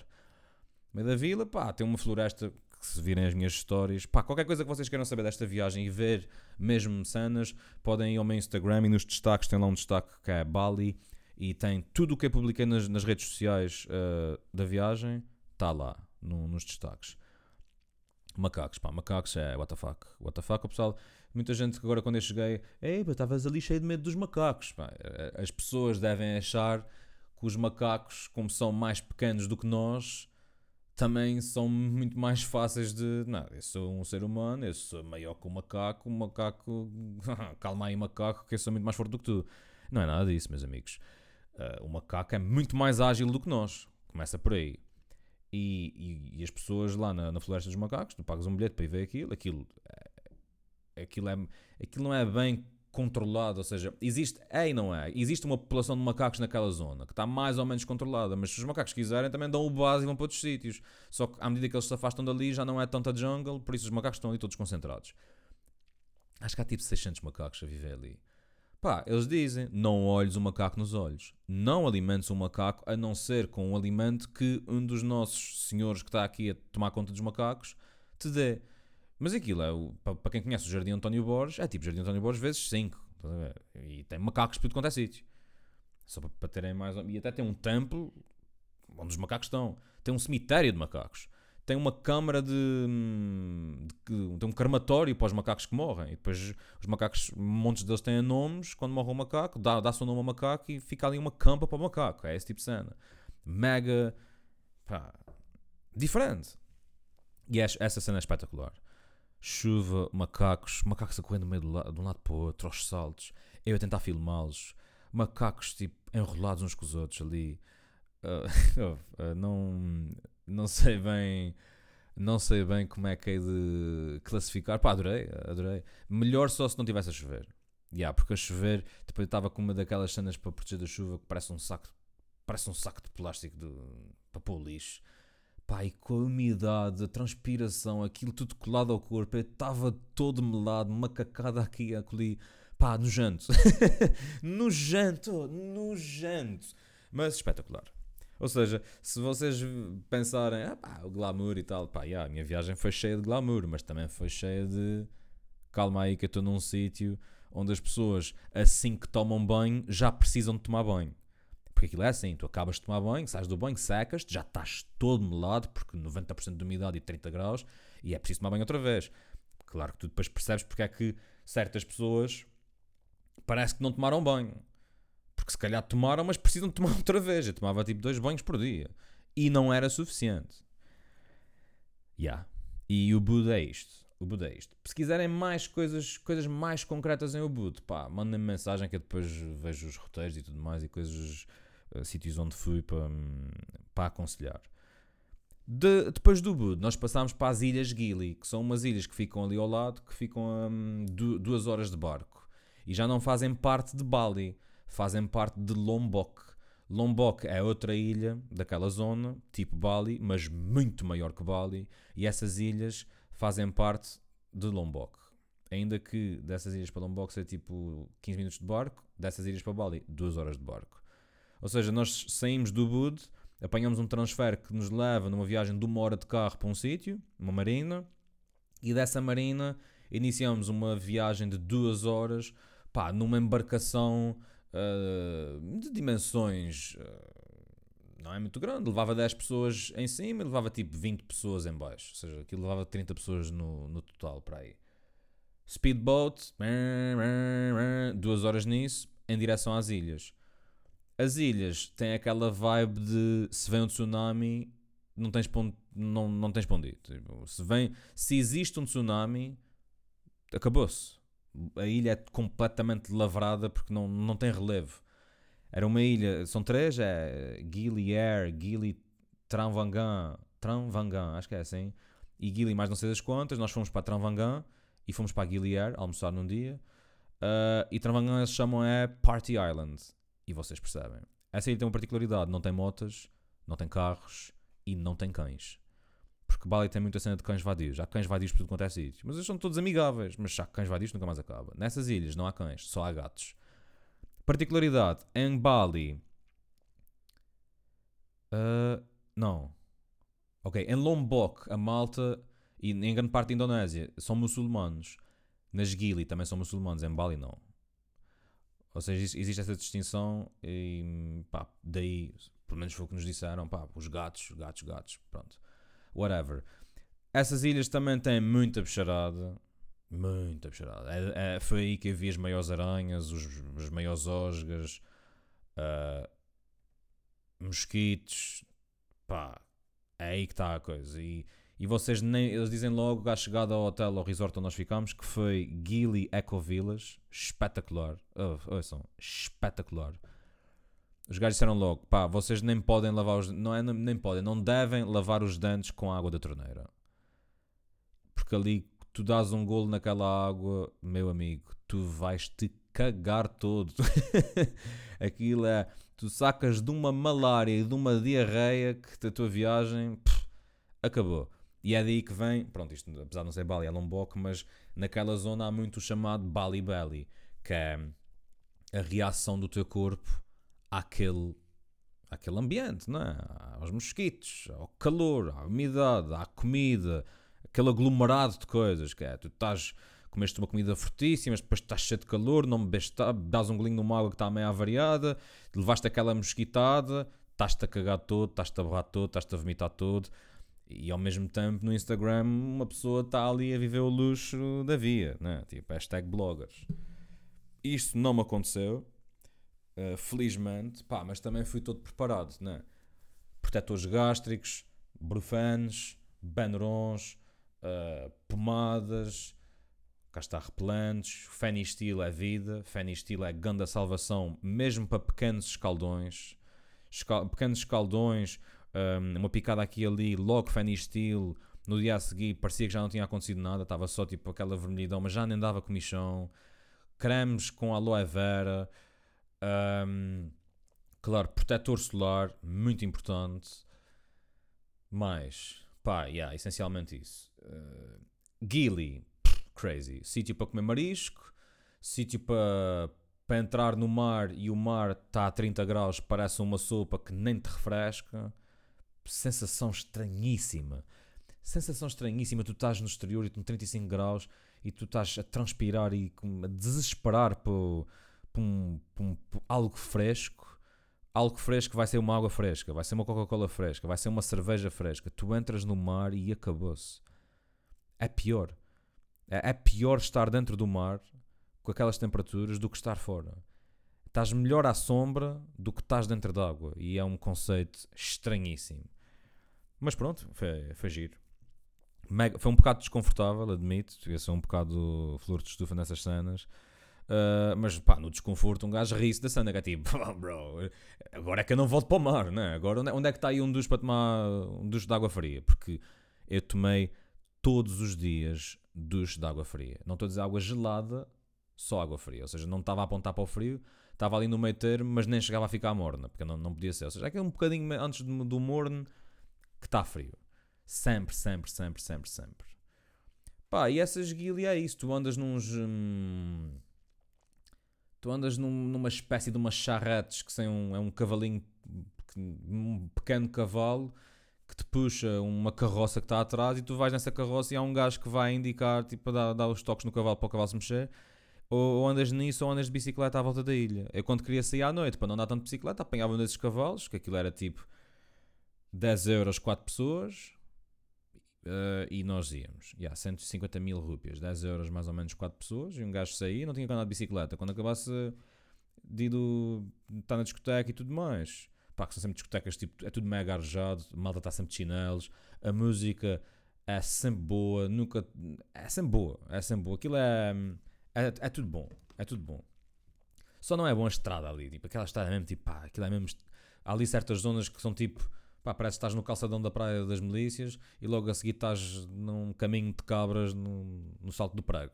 No meio da vila, pá, tem uma floresta que se virem as minhas histórias. Pá, qualquer coisa que vocês queiram saber desta viagem e ver mesmo cenas, podem ir ao meu Instagram e nos destaques tem lá um destaque que é Bali e tem tudo o que eu publiquei nas, nas redes sociais uh, da viagem, está lá no, nos destaques. Macacos, pá, macacos é what the fuck. What the fuck, pessoal. Muita gente que agora quando eu cheguei, ei, estavas ali cheio de medo dos macacos. Pá. As pessoas devem achar que os macacos, como são mais pequenos do que nós, também são muito mais fáceis de. Não, eu sou um ser humano, eu sou maior que o um macaco, o macaco. Calma aí, macaco, que eu sou muito mais forte do que tu. Não é nada disso, meus amigos. Uh, o macaco é muito mais ágil do que nós. Começa por aí. E, e, e as pessoas lá na, na, Floresta dos Macacos, tu pagas um bilhete para ir ver aquilo, aquilo, é, aquilo, é, aquilo não é bem controlado, ou seja, existe, é e não é, existe uma população de macacos naquela zona que está mais ou menos controlada, mas se os macacos quiserem também dão o base e vão para outros sítios. Só que à medida que eles se afastam dali já não é tanta jungle, por isso os macacos estão ali todos concentrados. Acho que há tipo 600 macacos a viver ali. Pá, eles dizem: não olhes o macaco nos olhos. Não alimentes o macaco a não ser com um alimento que um dos nossos senhores que está aqui a tomar conta dos macacos te dê. Mas aquilo é, para quem conhece o Jardim António Borges, é tipo Jardim António Borges vezes 5. E tem macacos por tudo quanto é sítio. Só para terem mais. E até tem um templo onde os macacos estão. Tem um cemitério de macacos tem uma câmara de, de, tem um crematório para os macacos que morrem. E depois os macacos, montes deles têm nomes. Quando morre um macaco, dá, dá seu nome ao macaco e fica ali uma campa para o macaco. É esse tipo de cena. Mega. Pá, diferente. E essa cena é espetacular. Chuva, macacos, macacos a correr no meio do lado, de um lado para o outro, aos saltos. Eu a tentar filmá-los. Macacos tipo enrolados uns com os outros ali. Uh, uh, não não sei bem. Não sei bem como é que é de classificar. Pá, adorei, adorei. Melhor só se não tivesse a chover. Yeah, porque a chover, depois estava com uma daquelas cenas para proteger da chuva que parece um saco, parece um saco de plástico de, para pôr lixo. Pá, e com a umidade, a transpiração, aquilo tudo colado ao corpo, eu estava todo melado, macacada aqui, acolhi. Pá, nojento. nojento, nojento. Mas espetacular. Ou seja, se vocês pensarem, ah pá, o glamour e tal, pá, yeah, a minha viagem foi cheia de glamour, mas também foi cheia de calma aí que eu estou num sítio onde as pessoas, assim que tomam banho, já precisam de tomar banho. Porque aquilo é assim, tu acabas de tomar banho, sais do banho, secas, já estás todo melado, porque 90% de umidade e 30 graus, e é preciso tomar banho outra vez. Claro que tu depois percebes porque é que certas pessoas parece que não tomaram banho. Porque se calhar tomaram, mas precisam tomar outra vez. Eu tomava tipo dois banhos por dia. E não era suficiente. Yeah. E o Buda é isto. O Buda é isto. Se quiserem mais coisas, coisas mais concretas em Ubud, pá, mandem-me mensagem que eu depois vejo os roteiros e tudo mais e coisas, uh, sítios onde fui para, um, para aconselhar. De, depois do Ubud, nós passámos para as Ilhas Gili, que são umas ilhas que ficam ali ao lado, que ficam a um, duas horas de barco. E já não fazem parte de Bali fazem parte de Lombok. Lombok é outra ilha daquela zona, tipo Bali, mas muito maior que Bali, e essas ilhas fazem parte de Lombok. Ainda que dessas ilhas para Lombok é tipo 15 minutos de barco, dessas ilhas para Bali, 2 horas de barco. Ou seja, nós saímos do Bud, apanhamos um transfer que nos leva numa viagem de uma hora de carro para um sítio, uma marina, e dessa marina iniciamos uma viagem de duas horas pá, numa embarcação uh, de dimensões uh, não é muito grande. Levava 10 pessoas em cima e levava tipo 20 pessoas em baixo. Ou seja, aquilo levava 30 pessoas no, no total para aí. Speedboat, duas horas nisso, em direção às ilhas. As ilhas têm aquela vibe de se vem um tsunami, não tens ponto, não, não tens ponto tipo, se, vem, se existe um tsunami, acabou-se. A ilha é completamente lavrada porque não, não tem relevo. Era uma ilha, são três, é Gili Air, Gili Tranvangan, Tranvangan, acho que é assim, e Gili mais não sei das quantas, nós fomos para Tranvangan e fomos para Gili Air almoçar num dia, uh, e Tranvangan eles chamam é Party Island, e vocês percebem. Essa ilha tem uma particularidade, não tem motas, não tem carros e não tem cães. Porque Bali tem muita cena de cães vadios. Há cães vadios por tudo quanto é sítio. Mas eles são todos amigáveis. Mas já cães vadios nunca mais acaba. Nessas ilhas não há cães, só há gatos. Particularidade: em Bali. Uh, não. Ok, em Lombok, a malta e em grande parte da Indonésia são muçulmanos. Nas Gili também são muçulmanos, em Bali não. Ou seja, existe essa distinção e pá, daí, pelo menos foi o que nos disseram, pá, os gatos, gatos, gatos, pronto whatever. Essas ilhas também têm muita bicharada. Muita bicharada. É, é, foi aí que vi as maiores aranhas, os, os maiores osgas, uh, mosquitos. Pá, é aí que está a coisa. E, e vocês nem. Eles dizem logo à chegada ao hotel, ao resort onde nós ficamos, que foi Gili Eco Villas. Espetacular. Oh, ouçam, espetacular. Os gajos disseram logo: pá, vocês nem podem lavar os não é nem podem, não devem lavar os dentes com a água da torneira. Porque ali tu dás um golo naquela água, meu amigo, tu vais te cagar todo. Aquilo é, tu sacas de uma malária e de uma diarreia que a tua viagem pff, acabou. E é daí que vem, pronto, isto apesar de não ser Bali, é Lombok, mas naquela zona há muito o chamado Bali Belly, que é a reação do teu corpo àquele, àquele ambiente, não é? aos mosquitos, ao calor, à umidade, à comida, aquele aglomerado de coisas que é, tu estás, comeste uma comida fortíssima, mas depois estás cheio de calor, não bebes, dás um golinho numa água que está meio avariada, levaste aquela mosquitada, estás-te a cagar todo, estás-te a borrar todo, estás-te a vomitar todo, e ao mesmo tempo no Instagram uma pessoa está ali a viver o luxo da via, né? tipo hashtag bloggers. Isto não me aconteceu, uh, felizmente, pá, mas também fui todo preparado, né? Protetores gástricos, brufanes, Benerons, uh, pomadas, cá está repelentes, fenistil é vida, fenistil é ganda salvação, mesmo para pequenos escaldões, Escal pequenos escaldões, um, uma picada aqui e ali, logo fenistil, no dia a seguir parecia que já não tinha acontecido nada, estava só tipo aquela vermelhidão, mas já nem dava comichão, cremes com aloe vera, um, claro, protetor solar, muito importante. Mais, pá, yeah, essencialmente isso. Uh, Gili, crazy. Sítio para comer marisco, sítio para, para entrar no mar e o mar está a 30 graus, parece uma sopa que nem te refresca. Sensação estranhíssima. Sensação estranhíssima. Tu estás no exterior e com 35 graus e tu estás a transpirar e a desesperar por pum, pum, pum, algo fresco, algo fresco vai ser uma água fresca, vai ser uma Coca-Cola fresca, vai ser uma cerveja fresca. Tu entras no mar e acabou-se. É pior. É, é pior estar dentro do mar com aquelas temperaturas do que estar fora. Estás melhor à sombra do que estás dentro d'água. E é um conceito estranhíssimo. Mas pronto, foi, foi giro. Mega, foi um bocado desconfortável, admito. Ia ser um bocado flor de estufa nessas cenas. Uh, mas pá, no desconforto, um gajo ri-se da que é tipo, oh, bro, agora é que eu não volto para o mar, né? Agora onde é, onde é que está aí um ducho para tomar um ducho de água fria? Porque eu tomei todos os dias ducho de água fria. Não estou a dizer água gelada, só água fria. Ou seja, não estava a apontar para o frio, estava ali no meio termo, mas nem chegava a ficar morna, porque não, não podia ser. Ou seja, é que é um bocadinho antes do, do morno que está frio. Sempre, sempre, sempre, sempre, sempre. Pá, e essa esguilha é isso. Tu andas nos. hum, tu andas num- numa espécie de umas charretes que são um, é um cavalinho, um pequeno cavalo que te puxa uma carroça que está atrás e tu vais nessa carroça e há um gajo que vai indicar, tipo, dar, dar os toques no cavalo para o cavalo se mexer. Ou, ou andas nisso ou andas de bicicleta à volta da ilha. Eu quando queria sair à noite para não andar tanto de bicicleta, apanhava um desses cavalos, que aquilo era tipo 10 euros 4 pessoas. Eh, e nós íamos, yeah, 150 mil rúpias, 10 euros mais ou menos 4 pessoas, e um gajo saía não tinha que andar de bicicleta. Quando acabasse de ir do, estar na discoteca e tudo mais, pá, que são sempre discotecas, tipo, é tudo mega arejado, a malta está sempre de chinelos, a música é sempre boa, nunca, é sempre boa, é sempre boa. Aquilo é, é, é tudo bom, é tudo bom. Só não é bom a estrada ali, tipo, aquela estrada é mesmo, tipo, pá, aquilo é mesmo, há ali certas zonas que são tipo, pá, parece que estás no calçadão da Praia das Milícias e logo a seguir estás num caminho de cabras no, no Salto do Prego.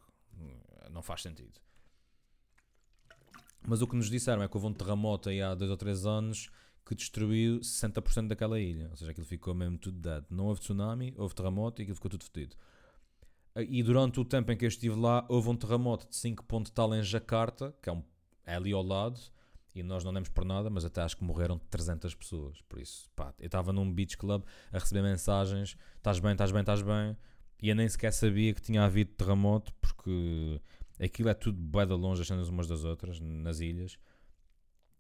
Não faz sentido. Mas o que nos disseram é que houve um terremoto aí há 2 ou 3 anos que destruiu 60% daquela ilha. Ou seja, aquilo ficou mesmo tudo dead. Não houve tsunami, houve terremoto e aquilo ficou tudo fedido. E durante o tempo em que eu estive lá, houve um terremoto de 5 ponto tal em Jakarta, que é, um, é ali ao lado, e nós não demos por nada, mas até acho que morreram 300 pessoas. Por isso, pá, eu estava num beach club a receber mensagens: estás bem, estás bem, estás bem. E eu nem sequer sabia que tinha havido terremoto, porque aquilo é tudo bem de longe, as cenas umas das outras, nas ilhas.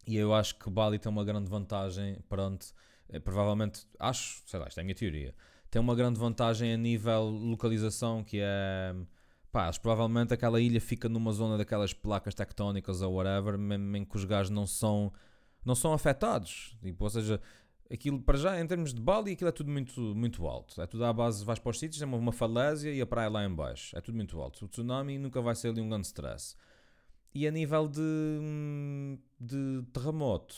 E eu acho que Bali tem uma grande vantagem perante, eh, provavelmente, acho, sei lá, isto é a minha teoria, tem uma grande vantagem a nível localização, que é, pá, provavelmente aquela ilha fica numa zona daquelas placas tectónicas ou whatever, mesmo em que os gajos não são, não são afetados, tipo, ou seja, aquilo para já, em termos de Bali, aquilo é tudo muito, muito alto, é tudo à base, vais para os sítios, é uma, uma falésia e a praia lá em baixo, é tudo muito alto, o tsunami nunca vai ser ali um grande stress. E a nível de, hum, de terremoto,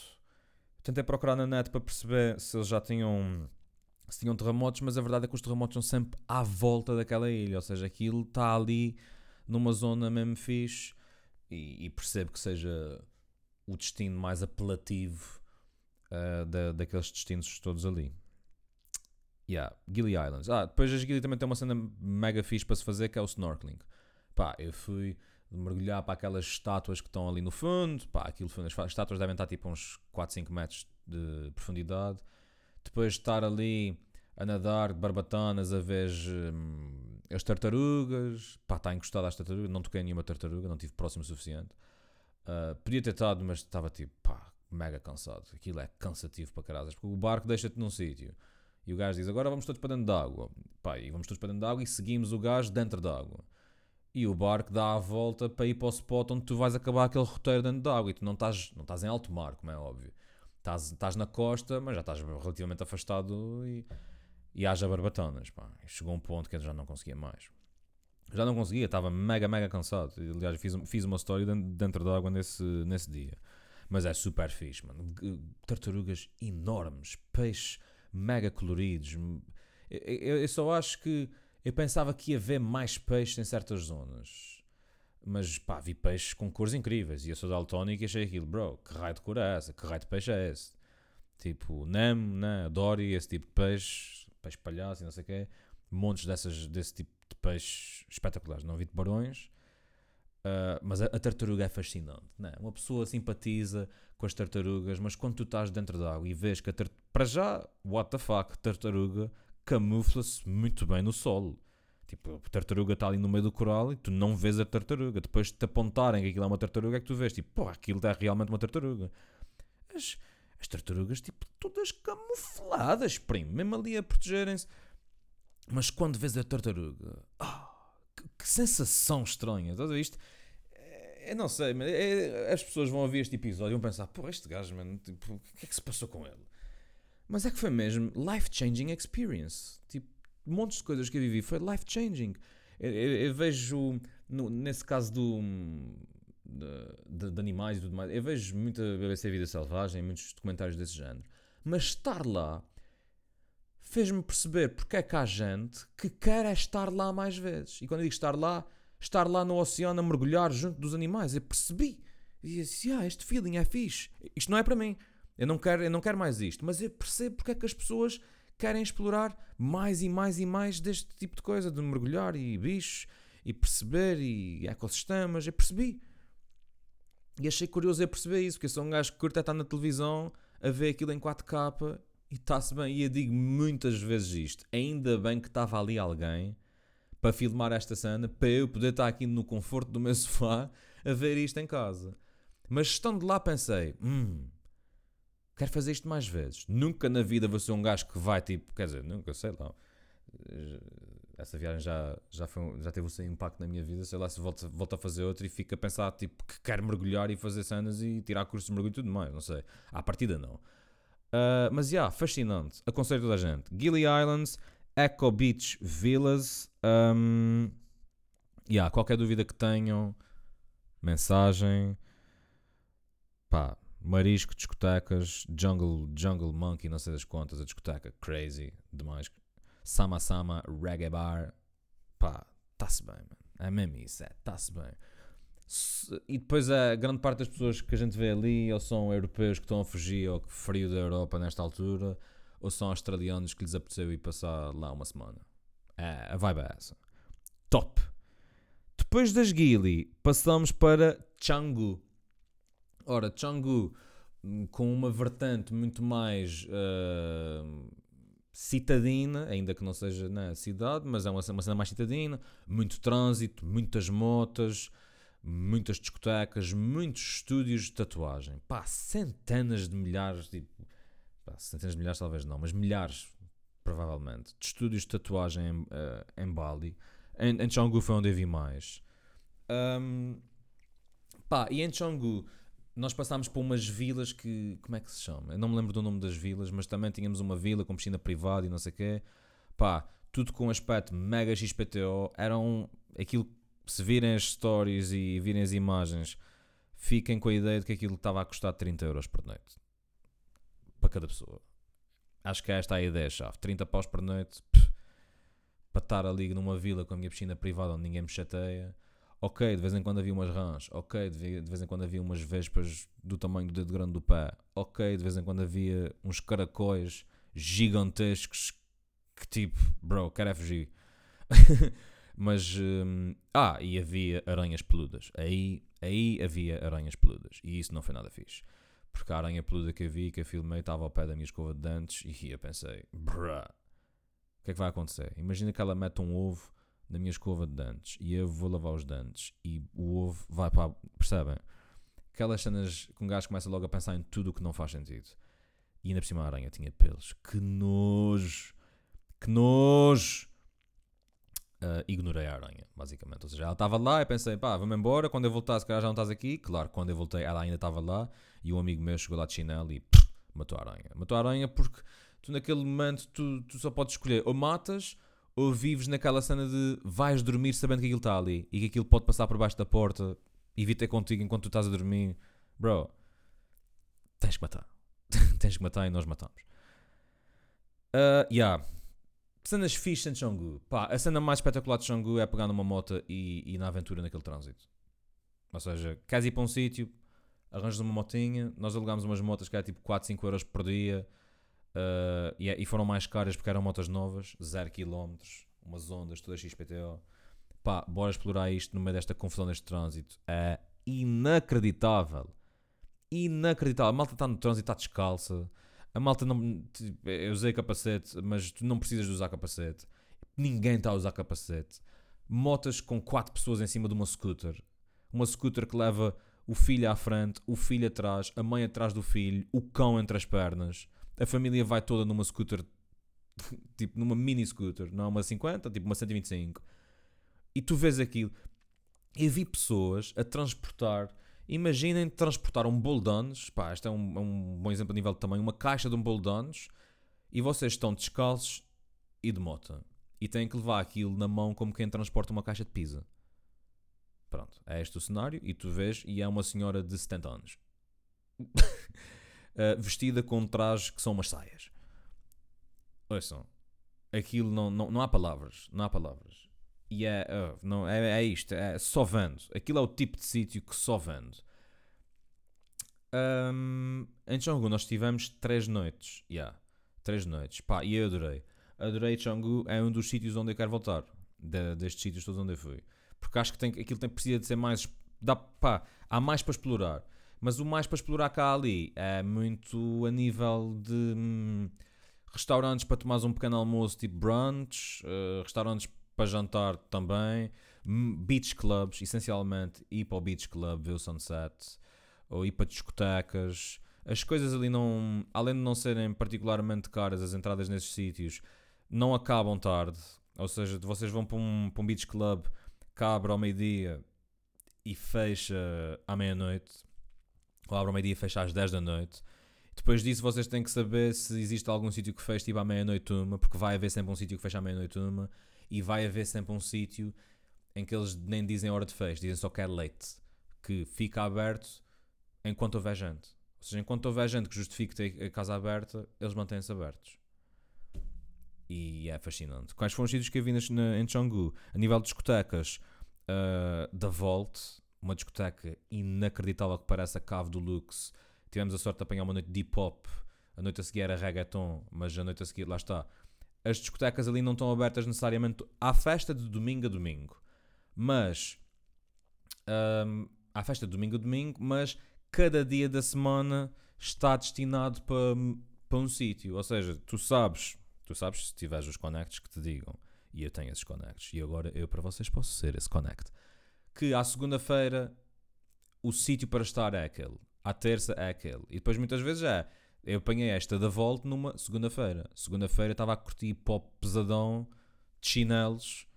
tentei procurar na net para perceber se eles já tinham, se tinham terremotos, mas a verdade é que os terremotos são sempre à volta daquela ilha, ou seja, aquilo está ali numa zona mesmo fixe e, e percebo que seja o destino mais apelativo uh, da, daqueles destinos todos ali. Yeah, Gili Islands. Ah, depois as Gili também tem uma cena mega fixe para se fazer que é o snorkeling. Pá, eu fui mergulhar para aquelas estátuas que estão ali no fundo. Pá, aquilo, as estátuas devem estar tipo uns 4, 5 metros de profundidade. Depois de estar ali a nadar de barbatanas a ver hum, as tartarugas. Pá, está encostado às tartarugas. Não toquei nenhuma tartaruga, não tive próximo o suficiente. Uh, podia ter estado, mas estava tipo, pá, mega cansado. Aquilo é cansativo para caralho. Porque o barco deixa-te num sítio. E o gajo diz: Agora vamos todos para dentro da água. Pá, e vamos todos para dentro da água e seguimos o gajo dentro da água. E o barco dá a volta para ir para o spot onde tu vais acabar aquele roteiro dentro da água. E tu não estás, não estás em alto mar, como é óbvio. Estás, estás na costa, mas já estás relativamente afastado e, e haja barbatanas. Pá. Chegou um ponto que eu já não conseguia mais. Já não conseguia, estava mega, mega cansado. Aliás, fiz, fiz uma história dentro da água nesse, nesse dia. Mas é super fixe, mano. Tartarugas enormes, peixes mega coloridos. Eu, eu, eu, só acho que eu pensava que ia ver mais peixes em certas zonas. Mas pá, vi peixes com cores incríveis. E eu sou daltónico e achei aquilo, bro, que raio de cor é essa? Que raio de peixe é esse? Tipo, Nemo, né? Dory, esse tipo de peixe, peixe palhaço e não sei o quê. Montes dessas, desse tipo de peixes espetaculares. Não vi tubarões. Uh, mas a, a, tartaruga é fascinante, né? Uma pessoa simpatiza com as tartarugas, mas quando tu estás dentro da água e vês que a tartaruga. Para já, what the fuck, tartaruga camufla-se muito bem no solo. Tipo, a tartaruga está ali no meio do coral e tu não vês a tartaruga. Depois de te apontarem que aquilo é uma tartaruga, é que tu vês, tipo, pô, aquilo é realmente uma tartaruga. As, as tartarugas, tipo, todas camufladas, primo, mesmo ali a protegerem-se. Mas quando vês a tartaruga, oh, que, que, sensação estranha, estás a ver isto? Eu não sei, mas é, as pessoas vão ouvir este episódio e vão pensar, pô, este gajo, mano, tipo, o que é que se passou com ele? Mas é que foi mesmo life-changing experience. Tipo, montes de coisas que eu vivi foi life-changing. Eu, eu, eu, vejo, no, nesse caso do, de, de, animais e tudo mais, eu vejo muita BBC Vida Selvagem, muitos documentários desse género. Mas estar lá fez-me perceber porque é que há gente que quer é estar lá mais vezes. E quando eu digo estar lá, estar lá no oceano a mergulhar junto dos animais. Eu percebi. E disse, ah, este feeling é fixe. Isto não é para mim. Eu não quero, eu não quero mais isto. Mas eu percebo porque é que as pessoas querem explorar mais e mais e mais deste tipo de coisa, de mergulhar e bichos e perceber e ecossistemas. Eu percebi. E achei curioso eu perceber isso, porque eu sou um gajo que curta estar na televisão a ver aquilo em 4K e está-se bem. E eu digo muitas vezes isto. Ainda bem que estava ali alguém para filmar esta cena, para eu poder estar aqui no conforto do meu sofá a ver isto em casa. Mas estando lá pensei, hum, quero fazer isto mais vezes. Nunca na vida vou ser um gajo que vai tipo, quer dizer, nunca sei lá. Essa viagem já, já, foi, já teve seu impacto na minha vida. Sei lá se volto, volto a fazer outra e fico a pensar tipo, que quero mergulhar e fazer cenas e tirar cursos de mergulho e tudo mais. Não sei. À partida, não. Uh, mas já, yeah, fascinante. Aconselho toda a gente. Gilly Islands, Echo Beach Villas. Um, yeah, qualquer dúvida que tenham, mensagem. Pá, marisco, discotecas, jungle, jungle monkey, não sei das quantas, a discoteca crazy demais. Sama Sama, reggae bar. Pá, está-se bem, mano. É mesmo isso, é, está-se bem. E depois a grande parte das pessoas que a gente vê ali ou são europeus que estão a fugir ao frio da Europa nesta altura, ou são australianos que lhes apeteceu ir passar lá uma semana. É, a vibe é essa. Top! Depois das Gili, passamos para Canggu. Ora, Canggu, hum, com uma vertente muito mais uh, citadina, ainda que não seja na cidade, mas é uma, uma cena mais citadina, muito trânsito, muitas motas, muitas discotecas, muitos estúdios de tatuagem. Pá, centenas de milhares, tipo, pá, centenas de milhares talvez não, mas milhares, provavelmente, de estúdios de tatuagem em, uh, em Bali. Em, em foi onde eu vi mais. Um, pá, e em Canggu nós passámos por umas vilas que. Como é que se chama? Eu não me lembro do nome das vilas, mas também tínhamos uma vila com piscina privada e não sei o quê. Pá, tudo com aspecto mega XPTO. Eram aquilo se virem as stories e virem as imagens, fiquem com a ideia de que aquilo estava a custar 30 euros por noite. Para cada pessoa. Acho que esta é a ideia-chave. 30 paus por noite. Pff, para estar ali numa vila com a minha piscina privada onde ninguém me chateia. Ok, de vez em quando havia umas rãs. Ok, de vez em quando havia umas vespas do tamanho do dedo grande do pé. Ok, de vez em quando havia uns caracóis gigantescos que tipo, bro, quero é fugir. Mas. Hum, ah, e havia aranhas peludas. Aí, aí havia aranhas peludas. E isso não foi nada fixe. Porque a aranha peluda que eu vi, que eu filmei, estava ao pé da minha escova de dentes. E eu pensei, bruh, o que é que vai acontecer? Imagina que ela mete um ovo na minha escova de dentes. E eu vou lavar os dentes. E o ovo vai para. Percebem? Aquelas cenas que um gajo começa logo a pensar em tudo o que não faz sentido. E ainda por cima a aranha tinha pelos. Que nojo! Que nojo! uh, ignorei a aranha, basicamente. Ou seja, ela estava lá e pensei, pá, vamos embora. Quando eu voltar, se calhar já não estás aqui. Claro, quando eu voltei, ela ainda estava lá. E um amigo meu chegou lá de chinelo e pff, matou a aranha. Matou a aranha porque tu, naquele momento, tu, tu só podes escolher ou matas vives naquela cena de vais dormir sabendo que aquilo está ali e que aquilo pode passar por baixo da porta e vir ter contigo enquanto tu estás a dormir. Bro, tens que matar. tens que matar e nós matamos. Uh, yeah. Cenas fixas em Chongu. Pá, a cena mais espetacular de Chongu é pegar numa moto e, e na aventura naquele trânsito. Ou seja, queres ir para um sítio, arranjas uma motinha, nós alugámos umas motas que era tipo 4, 5 euros por dia uh, e, e, foram mais caras porque eram motas novas, 0 km, umas ondas, todas XPTO. Pá, bora explorar isto no meio desta confusão deste trânsito. É inacreditável. Inacreditável. A malta está no trânsito, está descalça. A malta não. Tipo, eu usei capacete, mas tu não precisas de usar capacete. Ninguém está a usar capacete. Motas com quatro pessoas em cima de uma scooter. Uma scooter que leva o filho à frente, o filho atrás, a mãe atrás do filho, o cão entre as pernas. A família vai toda numa scooter, tipo numa mini scooter, não é uma 50, tipo uma 125. E tu vês aquilo. Eu vi pessoas a transportar Imaginem transportar um bolo de anos, pá, este é um, é um, bom exemplo a nível de tamanho, uma caixa de um bolo de anos, e vocês estão descalços e de moto. E têm que levar aquilo na mão como quem transporta uma caixa de pizza. Pronto, é este o cenário, e tu vês, e é uma senhora de 70 anos. uh, vestida com trajes que são umas saias. Ouçam, aquilo não, não, não há palavras, não há palavras. E é, uh, não, é, é isto, é só vendo. Aquilo é o tipo de sítio que só vendo. Um, em Canggu nós tivemos três noites. Yeah. Três noites. Pá, e eu adorei. Adorei Canggu, é um dos sítios onde eu quero voltar. De, destes sítios todos onde eu fui. Porque acho que tem, aquilo tem, precisa de ser mais. Dá, pá, há mais para explorar. Mas o mais para explorar cá ali é muito a nível de hum, restaurantes para tomar um pequeno almoço, tipo brunch, uh, restaurantes para jantar também, hum, beach clubs, essencialmente ir para o beach club, ver o sunset, ou ir para discotecas. As coisas ali não, além de não serem particularmente caras, as entradas nesses sítios não acabam tarde. Ou seja, vocês vão para um, para um beach club abre ao meio-dia e fecha à meia-noite, ou abre ao meio-dia e fecha às 10 da noite. Depois disso, vocês têm que saber se existe algum sítio que feche tipo à meia-noite uma, porque vai haver sempre um sítio que fecha à meia-noite uma, e vai haver sempre um sítio em que eles nem dizem hora de fecho, dizem só que é late, que fica aberto enquanto houver gente. Ou seja, enquanto houver gente que justifique ter a casa aberta, eles mantêm-se abertos. E é fascinante. Quais foram os sítios que eu vi na, em Chonggu? A nível de discotecas, uh, da Vault, uma discoteca inacreditável que parece a cave do Lux. Tivemos a sorte de apanhar uma noite de hip hop. A noite a seguir era reggaeton, mas a noite a seguir, lá está. As discotecas ali não estão abertas necessariamente à festa de domingo a domingo. Mas. Um, à festa de domingo a domingo, mas cada dia da semana está destinado para, para um sítio. Ou seja, tu sabes, tu sabes se tiveres os connects que te digam, e eu tenho esses connects, e agora eu para vocês posso ser esse connect, que à segunda-feira o sítio para estar é aquele, à terça é aquele, e depois muitas vezes é. Eu apanhei esta da volta numa segunda-feira. Segunda-feira estava a curtir pop pesadão de chinelos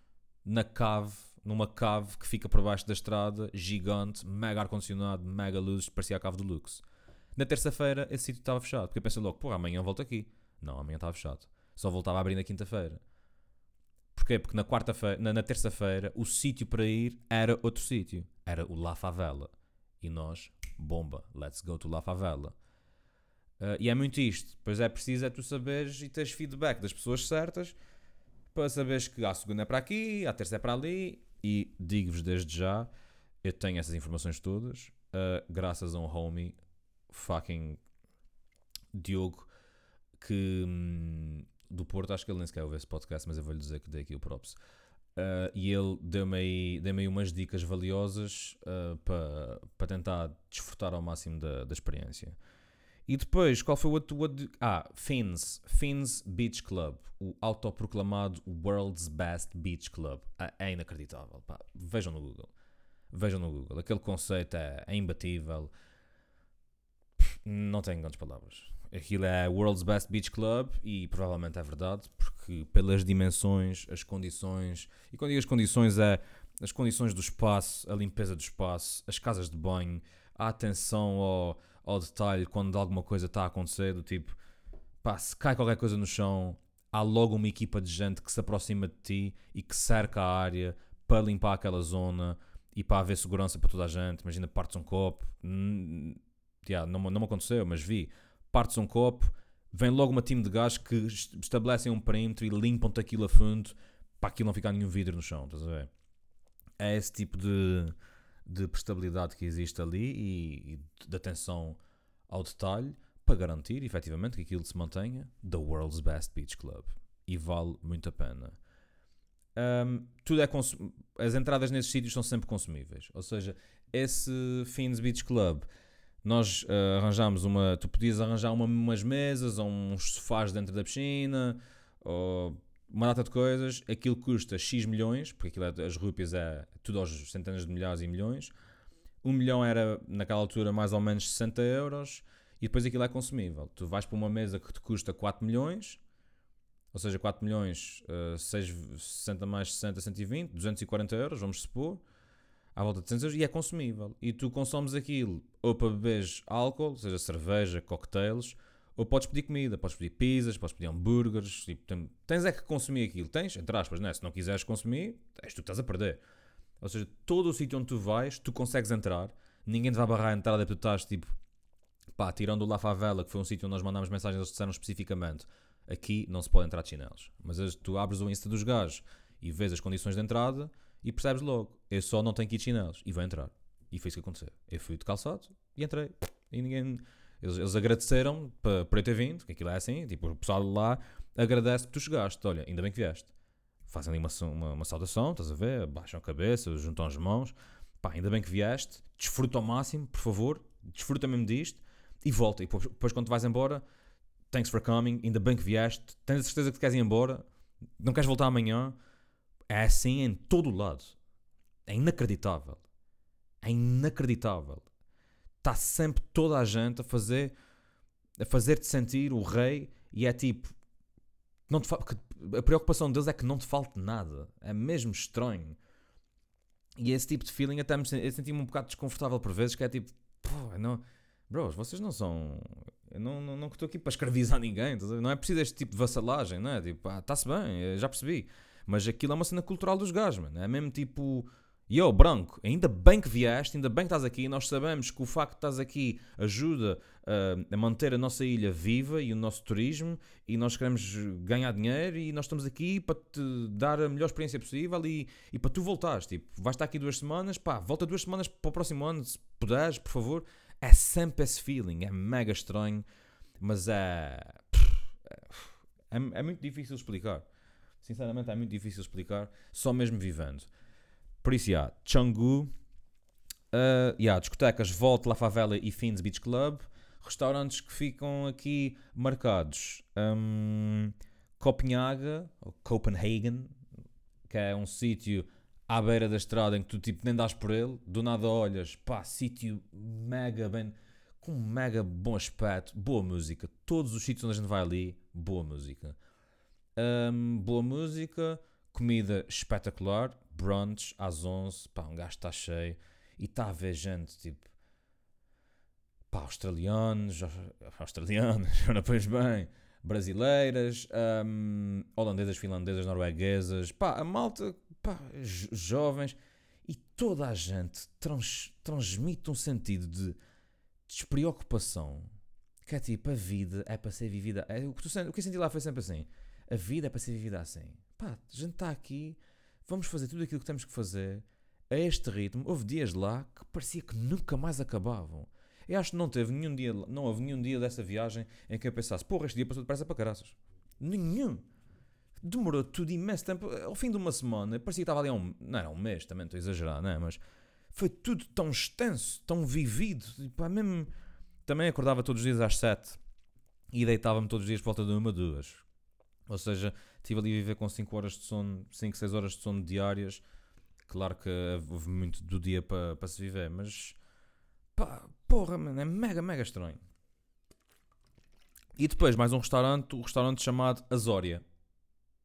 na cave numa cave que fica por baixo da estrada, gigante, mega ar-condicionado, mega luzes, parecia a cave do Lux. Na terça-feira esse sítio estava fechado, porque eu pensei logo, porra, amanhã volto aqui. Não, amanhã estava fechado. Só voltava a abrir na quinta-feira. Porquê? Porque na quarta-feira, na, na terça-feira, o sítio para ir era outro sítio. Era o La Favela. E nós, bomba, let's go to La Favela. Uh, e é muito isto. Pois é preciso é tu saberes e teres feedback das pessoas certas para saberes que a segunda é para aqui, a terça é para ali e digo-vos desde já, eu tenho essas informações todas, uh, graças a um homie, fucking Diogo, que hum, do Porto, acho que ele nem sequer ouve esse podcast, mas eu vou-lhe dizer que dei aqui o props. Uh, e ele deu-me aí, deu aí umas dicas valiosas uh, para pa tentar desfrutar ao máximo da, da experiência. E depois, qual foi o outro, outro. Ah, Fins. Fins Beach Club. O autoproclamado World's Best Beach Club. Ah, é inacreditável. Pá. Vejam no Google. Vejam no Google. Aquele conceito é, é imbatível. Não tenho grandes palavras. Aquilo é World's Best Beach Club e provavelmente é verdade, porque pelas dimensões, as condições. E quando digo as condições, é as condições do espaço, a limpeza do espaço, as casas de banho, a atenção ao ao detalhe quando alguma coisa está a acontecer, do tipo, pá, se cai qualquer coisa no chão, há logo uma equipa de gente que se aproxima de ti e que cerca a área para limpar aquela zona e para haver segurança para toda a gente. Imagina, partes um copo, hum, yeah, não, não me aconteceu, mas vi, partes um copo, vem logo uma time de gás que estabelecem um perímetro e limpam-te aquilo a fundo para aquilo não ficar nenhum vidro no chão, estás a ver? É esse tipo de de prestabilidade que existe ali e, e de atenção ao detalhe para garantir efetivamente que aquilo se mantenha the world's best beach club e vale muito a pena. Um, tudo é as entradas nesses sítios são sempre consumíveis, ou seja, esse Fins Beach Club nós uh, arranjámos uma. Tu podias arranjar uma, umas mesas ou uns sofás dentro da piscina ou uma data de coisas, aquilo custa X milhões, porque aquilo é, as rúpias é tudo aos centenas de milhares e milhões. Um milhão era, naquela altura, mais ou menos 60 euros, e depois aquilo é consumível. Tu vais para uma mesa que te custa 4 milhões, ou seja, 4 milhões, uh, 6, 60 mais 60, 120, 240 euros, vamos supor, à volta de 300 euros, e é consumível. E tu consomes aquilo ou para beberes álcool, seja, cerveja, cocktails, ou podes pedir comida, podes pedir pizzas, podes pedir hambúrgueres. Tipo, tens é que consumir aquilo. Tens, entre aspas, né? se não quiseres consumir, és tu que estás a perder. Ou seja, todo o sítio onde tu vais, tu consegues entrar. Ninguém te vai barrar a entrada tu estás tipo, pá, tirando o La Favela, que foi um sítio onde nós mandámos mensagens, eles disseram especificamente: aqui não se pode entrar de chinelos. Mas tu abres o Insta dos gajos e vês as condições de entrada e percebes logo: eu só não tenho que ir de chinelos e vou entrar. E foi isso que aconteceu. Eu fui de calçado e entrei. E ninguém Eles, eles agradeceram por eu ter vindo, que aquilo é assim, tipo, o pessoal lá agradece que tu chegaste, olha, ainda bem que vieste. Fazem ali uma, uma, uma saudação, estás a ver? Baixam a cabeça, juntam as mãos. Pá, ainda bem que vieste, desfruta ao máximo, por favor, desfruta mesmo disto e volta. E depois, depois quando vais embora, thanks for coming, ainda bem que vieste, tens a certeza que queres ir embora, não queres voltar amanhã. É assim em todo o lado. É inacreditável. É inacreditável. Está sempre toda a gente a fazer a fazer-te sentir o rei e é tipo não te a preocupação deles é que não te falte nada. É mesmo estranho. E esse tipo de feeling até me eu senti-me um bocado desconfortável por vezes, que é tipo, pô, não, bros, vocês não são. Eu não estou não, não aqui para escravizar ninguém, não é preciso este tipo de vassalagem, não é? Tipo, ah, está-se bem, já percebi. Mas aquilo é uma cena cultural dos gajos, mano. É mesmo tipo, Yo, branco, ainda bem que vieste, ainda bem que estás aqui. Nós sabemos que o facto de estás aqui ajuda uh, a manter a nossa ilha viva e o nosso turismo. E nós queremos ganhar dinheiro. E nós estamos aqui para te dar a melhor experiência possível e, e para tu voltares. Tipo, vais estar aqui duas semanas, pá, volta duas semanas para o próximo ano, se puderes, por favor. É sempre esse feeling, é mega estranho, mas é. É, é muito difícil explicar. Sinceramente, é muito difícil explicar, só mesmo vivendo. Por isso, yeah, Canggu, uh, yeah, discotecas Volta, La Favela e Fins Beach Club. Restaurantes que ficam aqui marcados. Um, Copenhaga, ou Copenhagen, que é um sítio à beira da estrada em que tu tipo nem dás por ele, do nada olhas, pá, sítio mega bem, com mega bom aspecto, boa música. Todos os sítios onde a gente vai ali, boa música. Um, boa música, comida espetacular, brunch às 11, pá, um gajo está cheio e está a ver gente, tipo, pá, australianos, australianos, europeus bem, brasileiras, um, holandesas, finlandesas, norueguesas, pá, a malta, pá, jovens, e toda a gente trans, transmite um sentido de despreocupação, que é tipo, a vida é para ser vivida, é, o, que tu, o que eu senti lá foi sempre assim, a vida é para ser vivida assim, pá, a gente está aqui vamos fazer tudo aquilo que temos que fazer a este ritmo. Houve dias lá que parecia que nunca mais acabavam. Eu acho que não teve nenhum dia, não houve nenhum dia dessa viagem em que eu pensasse, porra, este dia passou depressa para caraças. Nenhum. Demorou tudo imenso tempo. Ao fim de uma semana, parecia que estava ali há um. Não era um mês, também estou a exagerar, não é? Mas foi tudo tão extenso, tão vivido. Tipo, mesmo. Também acordava todos os dias às sete e deitava-me todos os dias por volta de uma, duas. Ou seja, estive ali a viver com 5 horas de sono, 5, 6 horas de sono diárias. Claro que houve muito do dia para pa se viver, mas pá, porra, mano, é mega, mega estranho. E depois mais um restaurante, o restaurante chamado Azória.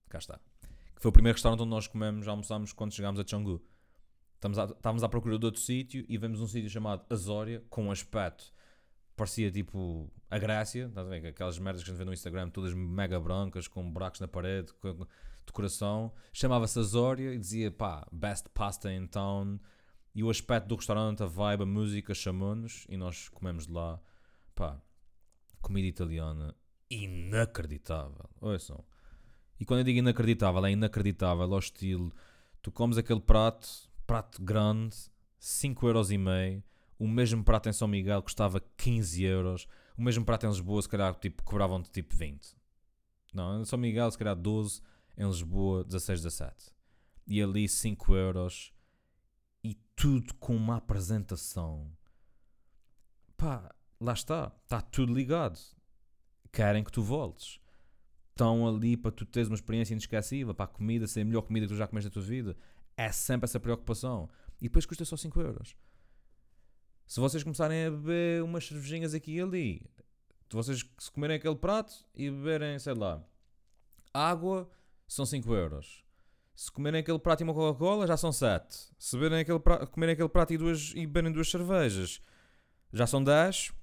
Cá está. Que foi o primeiro restaurante onde nós comemos, almoçámos quando chegámos a Canggu. Estávamos à procura de outro sítio e vemos um sítio chamado Azória com um aspecto parecia tipo a Grécia, estás a ver? Aquelas merdas que a gente vê no Instagram, todas mega brancas, com buracos na parede, com decoração. Chamava-se Azória e dizia pá, best pasta in town. E o aspecto do restaurante, a vibe, a música chamou-nos e nós comemos de lá, pá, comida italiana inacreditável. Ouçam. E quando eu digo inacreditável, é inacreditável ao estilo. Tu comes aquele prato, prato grande, 5,5€ o mesmo prato em São Miguel custava 15 euros. O mesmo prato em Lisboa, se calhar, tipo, cobravam-te tipo 20. Não, em São Miguel, se calhar 12. Em Lisboa, 16, 17. E ali 5 euros. E tudo com uma apresentação. Pá, lá está. Está tudo ligado. Querem que tu voltes. Estão ali para tu teres uma experiência inesquecível. Para a comida ser a melhor comida que tu já comeste na tua vida. É sempre essa preocupação. E depois custa só 5 euros. Se vocês começarem a beber umas cervejinhas aqui e ali, vocês se comerem aquele prato e beberem, sei lá, água, são 5 euros. Se comerem aquele prato e uma Coca-Cola, já são 7. Se beberem aquele prato, comerem aquele prato e, duas, e beberem duas cervejas, já são 10.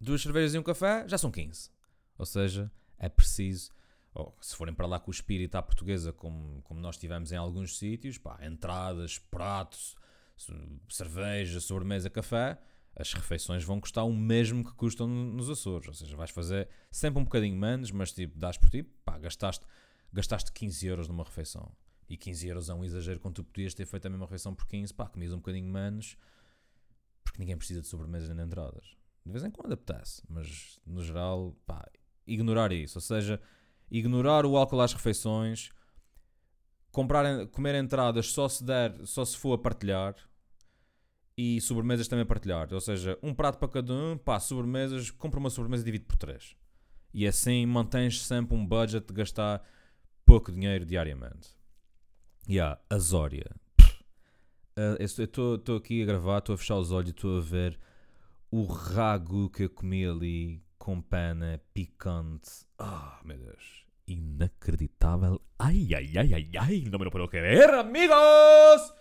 Duas cervejas e um café, já são 15. Ou seja, é preciso, oh, se forem para lá com o espírito à portuguesa, como, como nós tivemos em alguns sítios, pá, entradas, pratos, cerveja, sobremesa, café, as refeições vão custar o mesmo que custam nos Açores. Ou seja, vais fazer sempre um bocadinho menos, mas tipo, dás por ti, pá, gastaste, gastaste 15 euros numa refeição. E 15 euros é um exagero quando tu podias ter feito a mesma refeição por 15, pá, comias um bocadinho menos, porque ninguém precisa de sobremesas nem de entradas. De vez em quando apetece, mas no geral, pá, ignorar isso. Ou seja, ignorar o álcool às refeições, comprar, comer entradas só se der, só se for a partilhar e sobremesas também a partilhar. Ou seja, um prato para cada um, pá, sobremesas, compra uma sobremesa e divide por três. E assim mantens sempre um budget de gastar pouco dinheiro diariamente. E yeah, a Zória. Uh, eu estou aqui a gravar, estou a fechar os olhos e estou a ver o ragu que eu comi ali com pena picante. Ah, oh, meu Deus. Inacreditável. Ai, ai, ai, ai, ai. Não me lo puedo querer, amigos!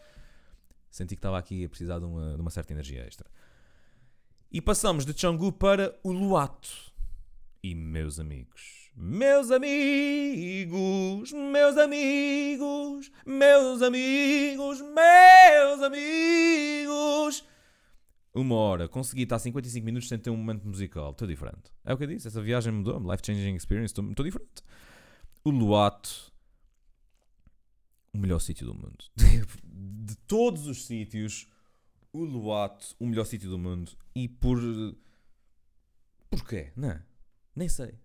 Senti que estava aqui a precisar de uma, de uma certa energia extra. E passamos de Changu para o Luato. E meus amigos, meus amigos, meus amigos, meus amigos, meus amigos. Uma hora, consegui estar 55 minutos sem ter um momento musical. Estou diferente. É o que eu disse, essa viagem mudou-me. Life changing experience, estou diferente. O Luato, o melhor sítio do mundo. de todos os sítios, o Luato, o melhor sítio do mundo. E por. Porquê? Não. Nem sei.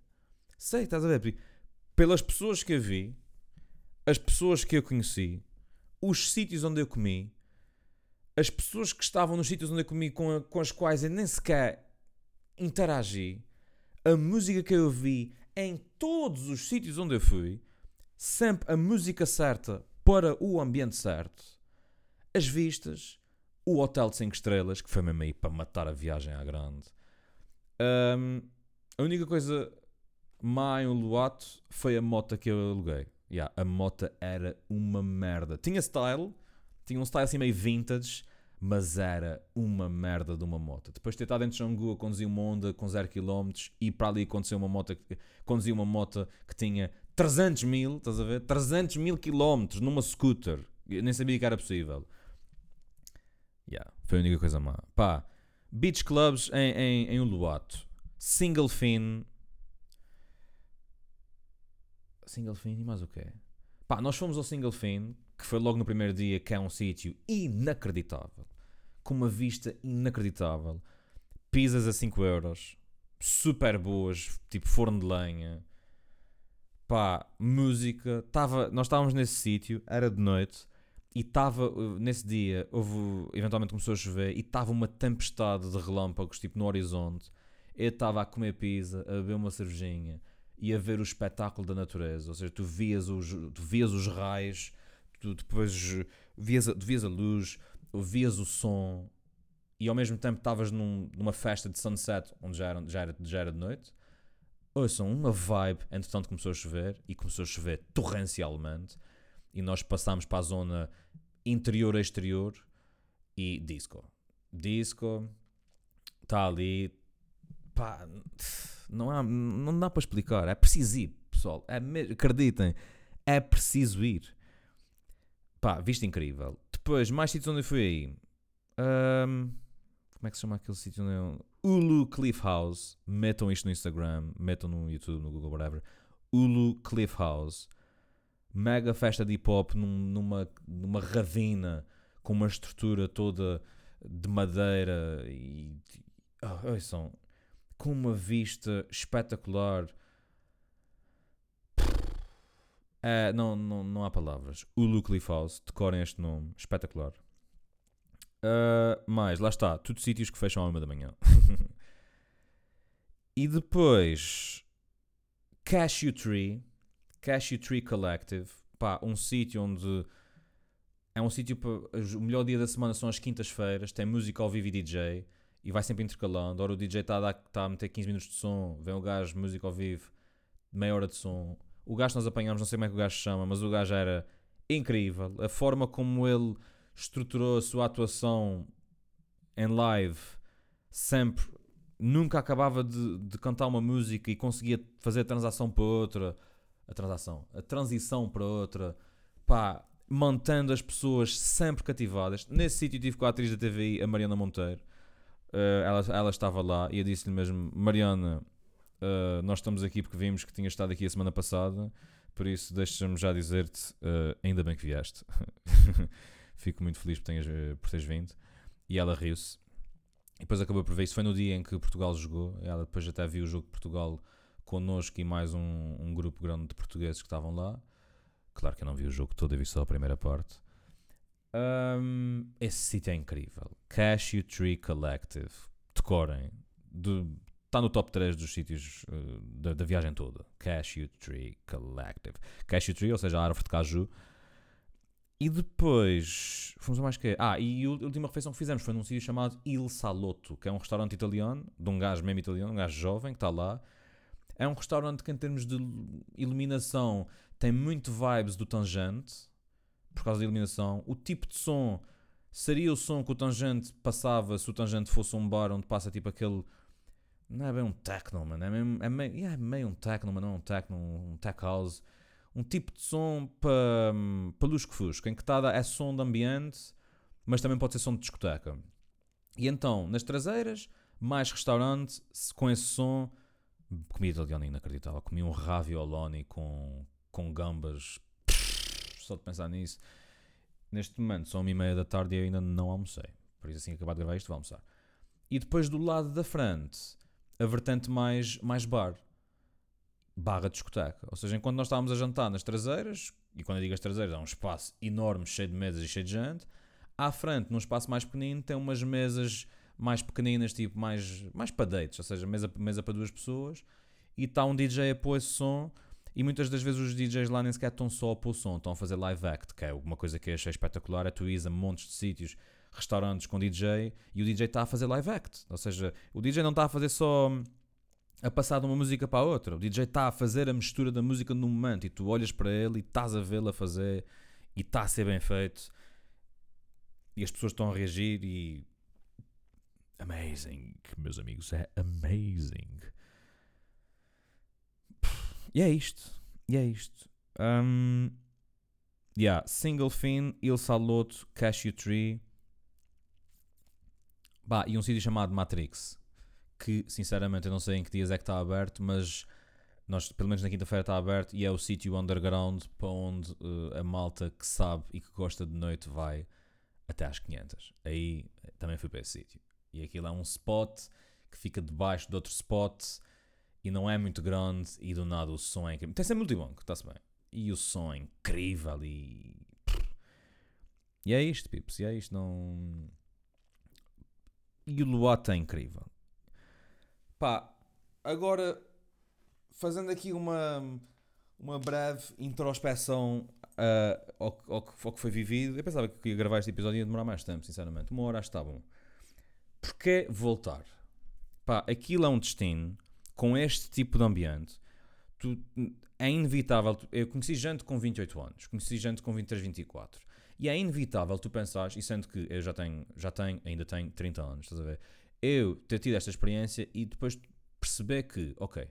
Sei, estás a ver? Pelas pessoas que eu vi, as pessoas que eu conheci, os sítios onde eu comi, as pessoas que estavam nos sítios onde eu comi com, a, com as quais eu nem sequer interagi, a música que eu ouvi em todos os sítios onde eu fui, sempre a música certa para o ambiente certo as vistas, o hotel de 5 estrelas, que foi mesmo aí para matar a viagem à grande. Um, a única coisa má em Luato foi a moto que eu aluguei. Yeah, a moto era uma merda. Tinha style, tinha um style assim meio vintage, mas era uma merda de uma moto. Depois de ter estado em Xangu a conduzir uma Honda com 0 km e para ali aconteceu uma moto, conduzir uma moto que tinha 300 mil, estás a ver? 300 mil km numa scooter. Eu nem sabia que era possível. Yeah, foi a única coisa má. Pá, beach clubs em, em, em Uluato. Single fin. Single fin e mais o quê? Pá, nós fomos ao Single Fin, que foi logo no primeiro dia, que é um sítio inacreditável. Com uma vista inacreditável. Pizzas a 5 euros. Super boas, tipo forno de lenha. Pá, música. Tava, nós estávamos nesse sítio, era de noite e estava, uh, nesse dia, houve, eventualmente começou a chover e estava uma tempestade de relâmpagos, tipo no horizonte. Eu estava a comer pizza, a beber uma cervejinha e a ver o espetáculo da natureza. Ou seja, tu vias os, tu vias os raios, tu depois vias a, vias a luz, vias o som e ao mesmo tempo estavas num, numa festa de sunset, onde já era, já era, já era de noite. Ouçam, uma vibe. Entretanto começou a chover e começou a chover torrencialmente e nós passámos para a zona interior-exterior e disco. Disco está ali. Pá, não, há, não dá para explicar. É preciso ir, pessoal. É, acreditem, é preciso ir. Pá, visto incrível. Depois, mais sítios onde eu fui aí. Um, como é que se chama aquele sítio onde eu... Ulu Cliff House. Metam isto no Instagram, metam no YouTube, no Google, whatever. Ulu Cliff House mega festa de hip hop num, numa, numa ravina com uma estrutura toda de madeira e oh, são com uma vista espetacular. É, não, não, não há palavras. O Luke House, decorem este nome, espetacular. Uh, mais, lá está, tudo sítios que fecham à uma da manhã. e depois, Cashew Tree, Cashew Tree Collective, pá, um sítio onde é um sítio o melhor dia da semana são as quintas-feiras, tem música ao vivo e DJ e vai sempre intercalando. Ora o DJ está a, tá a meter 15 minutos de som, vem o gajo, música ao vivo, meia hora de som. O gajo nós apanhamos, não sei como é que o gajo se chama, mas o gajo era incrível. A forma como ele estruturou a sua atuação em live, sempre, nunca acabava de, de cantar uma música e conseguia fazer a transação para outra a transação, a transição para outra, pá, mantendo as pessoas sempre cativadas. Nesse sítio tive com a atriz da TVI, a Mariana Monteiro. Uh, ela, ela estava lá e eu disse-lhe mesmo: Mariana, uh, nós estamos aqui porque vimos que tinha estado aqui a semana passada, por isso deixa-me já dizer-te: uh, ainda bem que vieste. Fico muito feliz por, tenhas, por teres vindo. E ela riu-se. E depois acabou por ver. Isso foi no dia em que Portugal jogou. Ela depois até viu o jogo de Portugal connosco e mais um, um grupo grande de portugueses que estavam lá. Claro que eu não vi o jogo todo, eu vi só a primeira parte. Um, esse sítio é incrível. Cashew Tree Collective. Decorem. Está no top 3 dos sítios uh, da, da, viagem toda. Cashew Tree Collective. Cashew Tree, ou seja, a árvore de caju. E depois fomos a mais que Ah, e a última refeição que fizemos foi num sítio chamado Il Salotto, que é um restaurante italiano, de um gajo mesmo italiano, um gajo jovem que está lá. É um restaurante que, em termos de iluminação, tem muito vibes do Tangente, por causa da iluminação. O tipo de som seria o som que o Tangente passava se o Tangente fosse um bar onde passa tipo aquele. Não é bem um techno, mano. É meio, é meio, é meio um techno, mas não é um techno, um tech house um tipo de som para pa lusco-fusco, em que está é som de ambiente, mas também pode ser som de discoteca. E então, nas traseiras, mais restaurante com esse som, comida italiana inacreditável. Comi um ravioloni com, com gambas, só de pensar nisso. Neste momento são uma e meia da tarde e eu ainda não almocei. Por isso, assim acabar de gravar isto, vou almoçar. E depois do lado da frente, a vertente mais, mais bar barra discoteca. Ou seja, enquanto nós estávamos a jantar nas traseiras, e quando eu digo as traseiras, é um espaço enorme, cheio de mesas e cheio de gente, à frente, num espaço mais pequenino, tem umas mesas mais pequeninas, tipo mais, mais para dates, ou seja, mesa, mesa para duas pessoas, e está um DJ a pôr esse som, e muitas das vezes os DJs lá nem sequer estão só a pôr som, estão a fazer live act, que é uma coisa que eu achei espetacular, é tu ires a montes de sítios, restaurantes com DJ, e o DJ está a fazer live act, ou seja, o DJ não está a fazer só a passar de uma música para a outra. O DJ está a fazer a mistura da música no momento e tu olhas para ele e estás a vê-lo a fazer e está a ser bem feito e as pessoas estão a reagir e. Amazing, meus amigos, é amazing. E é isto. E é isto. Um, yeah, Single Fin, Il Saloto, Cashew Tree. Bah, e um sítio chamado Matrix que sinceramente eu não sei em que dias é que está aberto, mas nós, pelo menos na quinta-feira está aberto e é o sítio underground para onde uh, a malta que sabe e que gosta de noite vai até às 500. Aí também fui para esse sítio. E aquilo é um spot que fica debaixo de outro spot e não é muito grande e do nada o som é incrível. Tem sempre multibanco, está-se bem. E o som é incrível e... E é isto, pips, e é isto, não... E o Luata é incrível. Pá, agora fazendo aqui uma, uma breve introspeção uh, ao, ao, ao, que foi vivido, eu pensava que ia gravar este episódio ia demorar mais tempo, sinceramente. Uma hora está bom. Porquê voltar? Pá, aquilo é um destino com este tipo de ambiente. Tu, é inevitável. Eu conheci gente com 28 anos, conheci gente com 23, 24. E é inevitável tu pensares, e sendo que eu já tenho, já tenho, ainda tenho 30 anos, estás a ver? Eu ter tido esta experiência e depois perceber que, ok,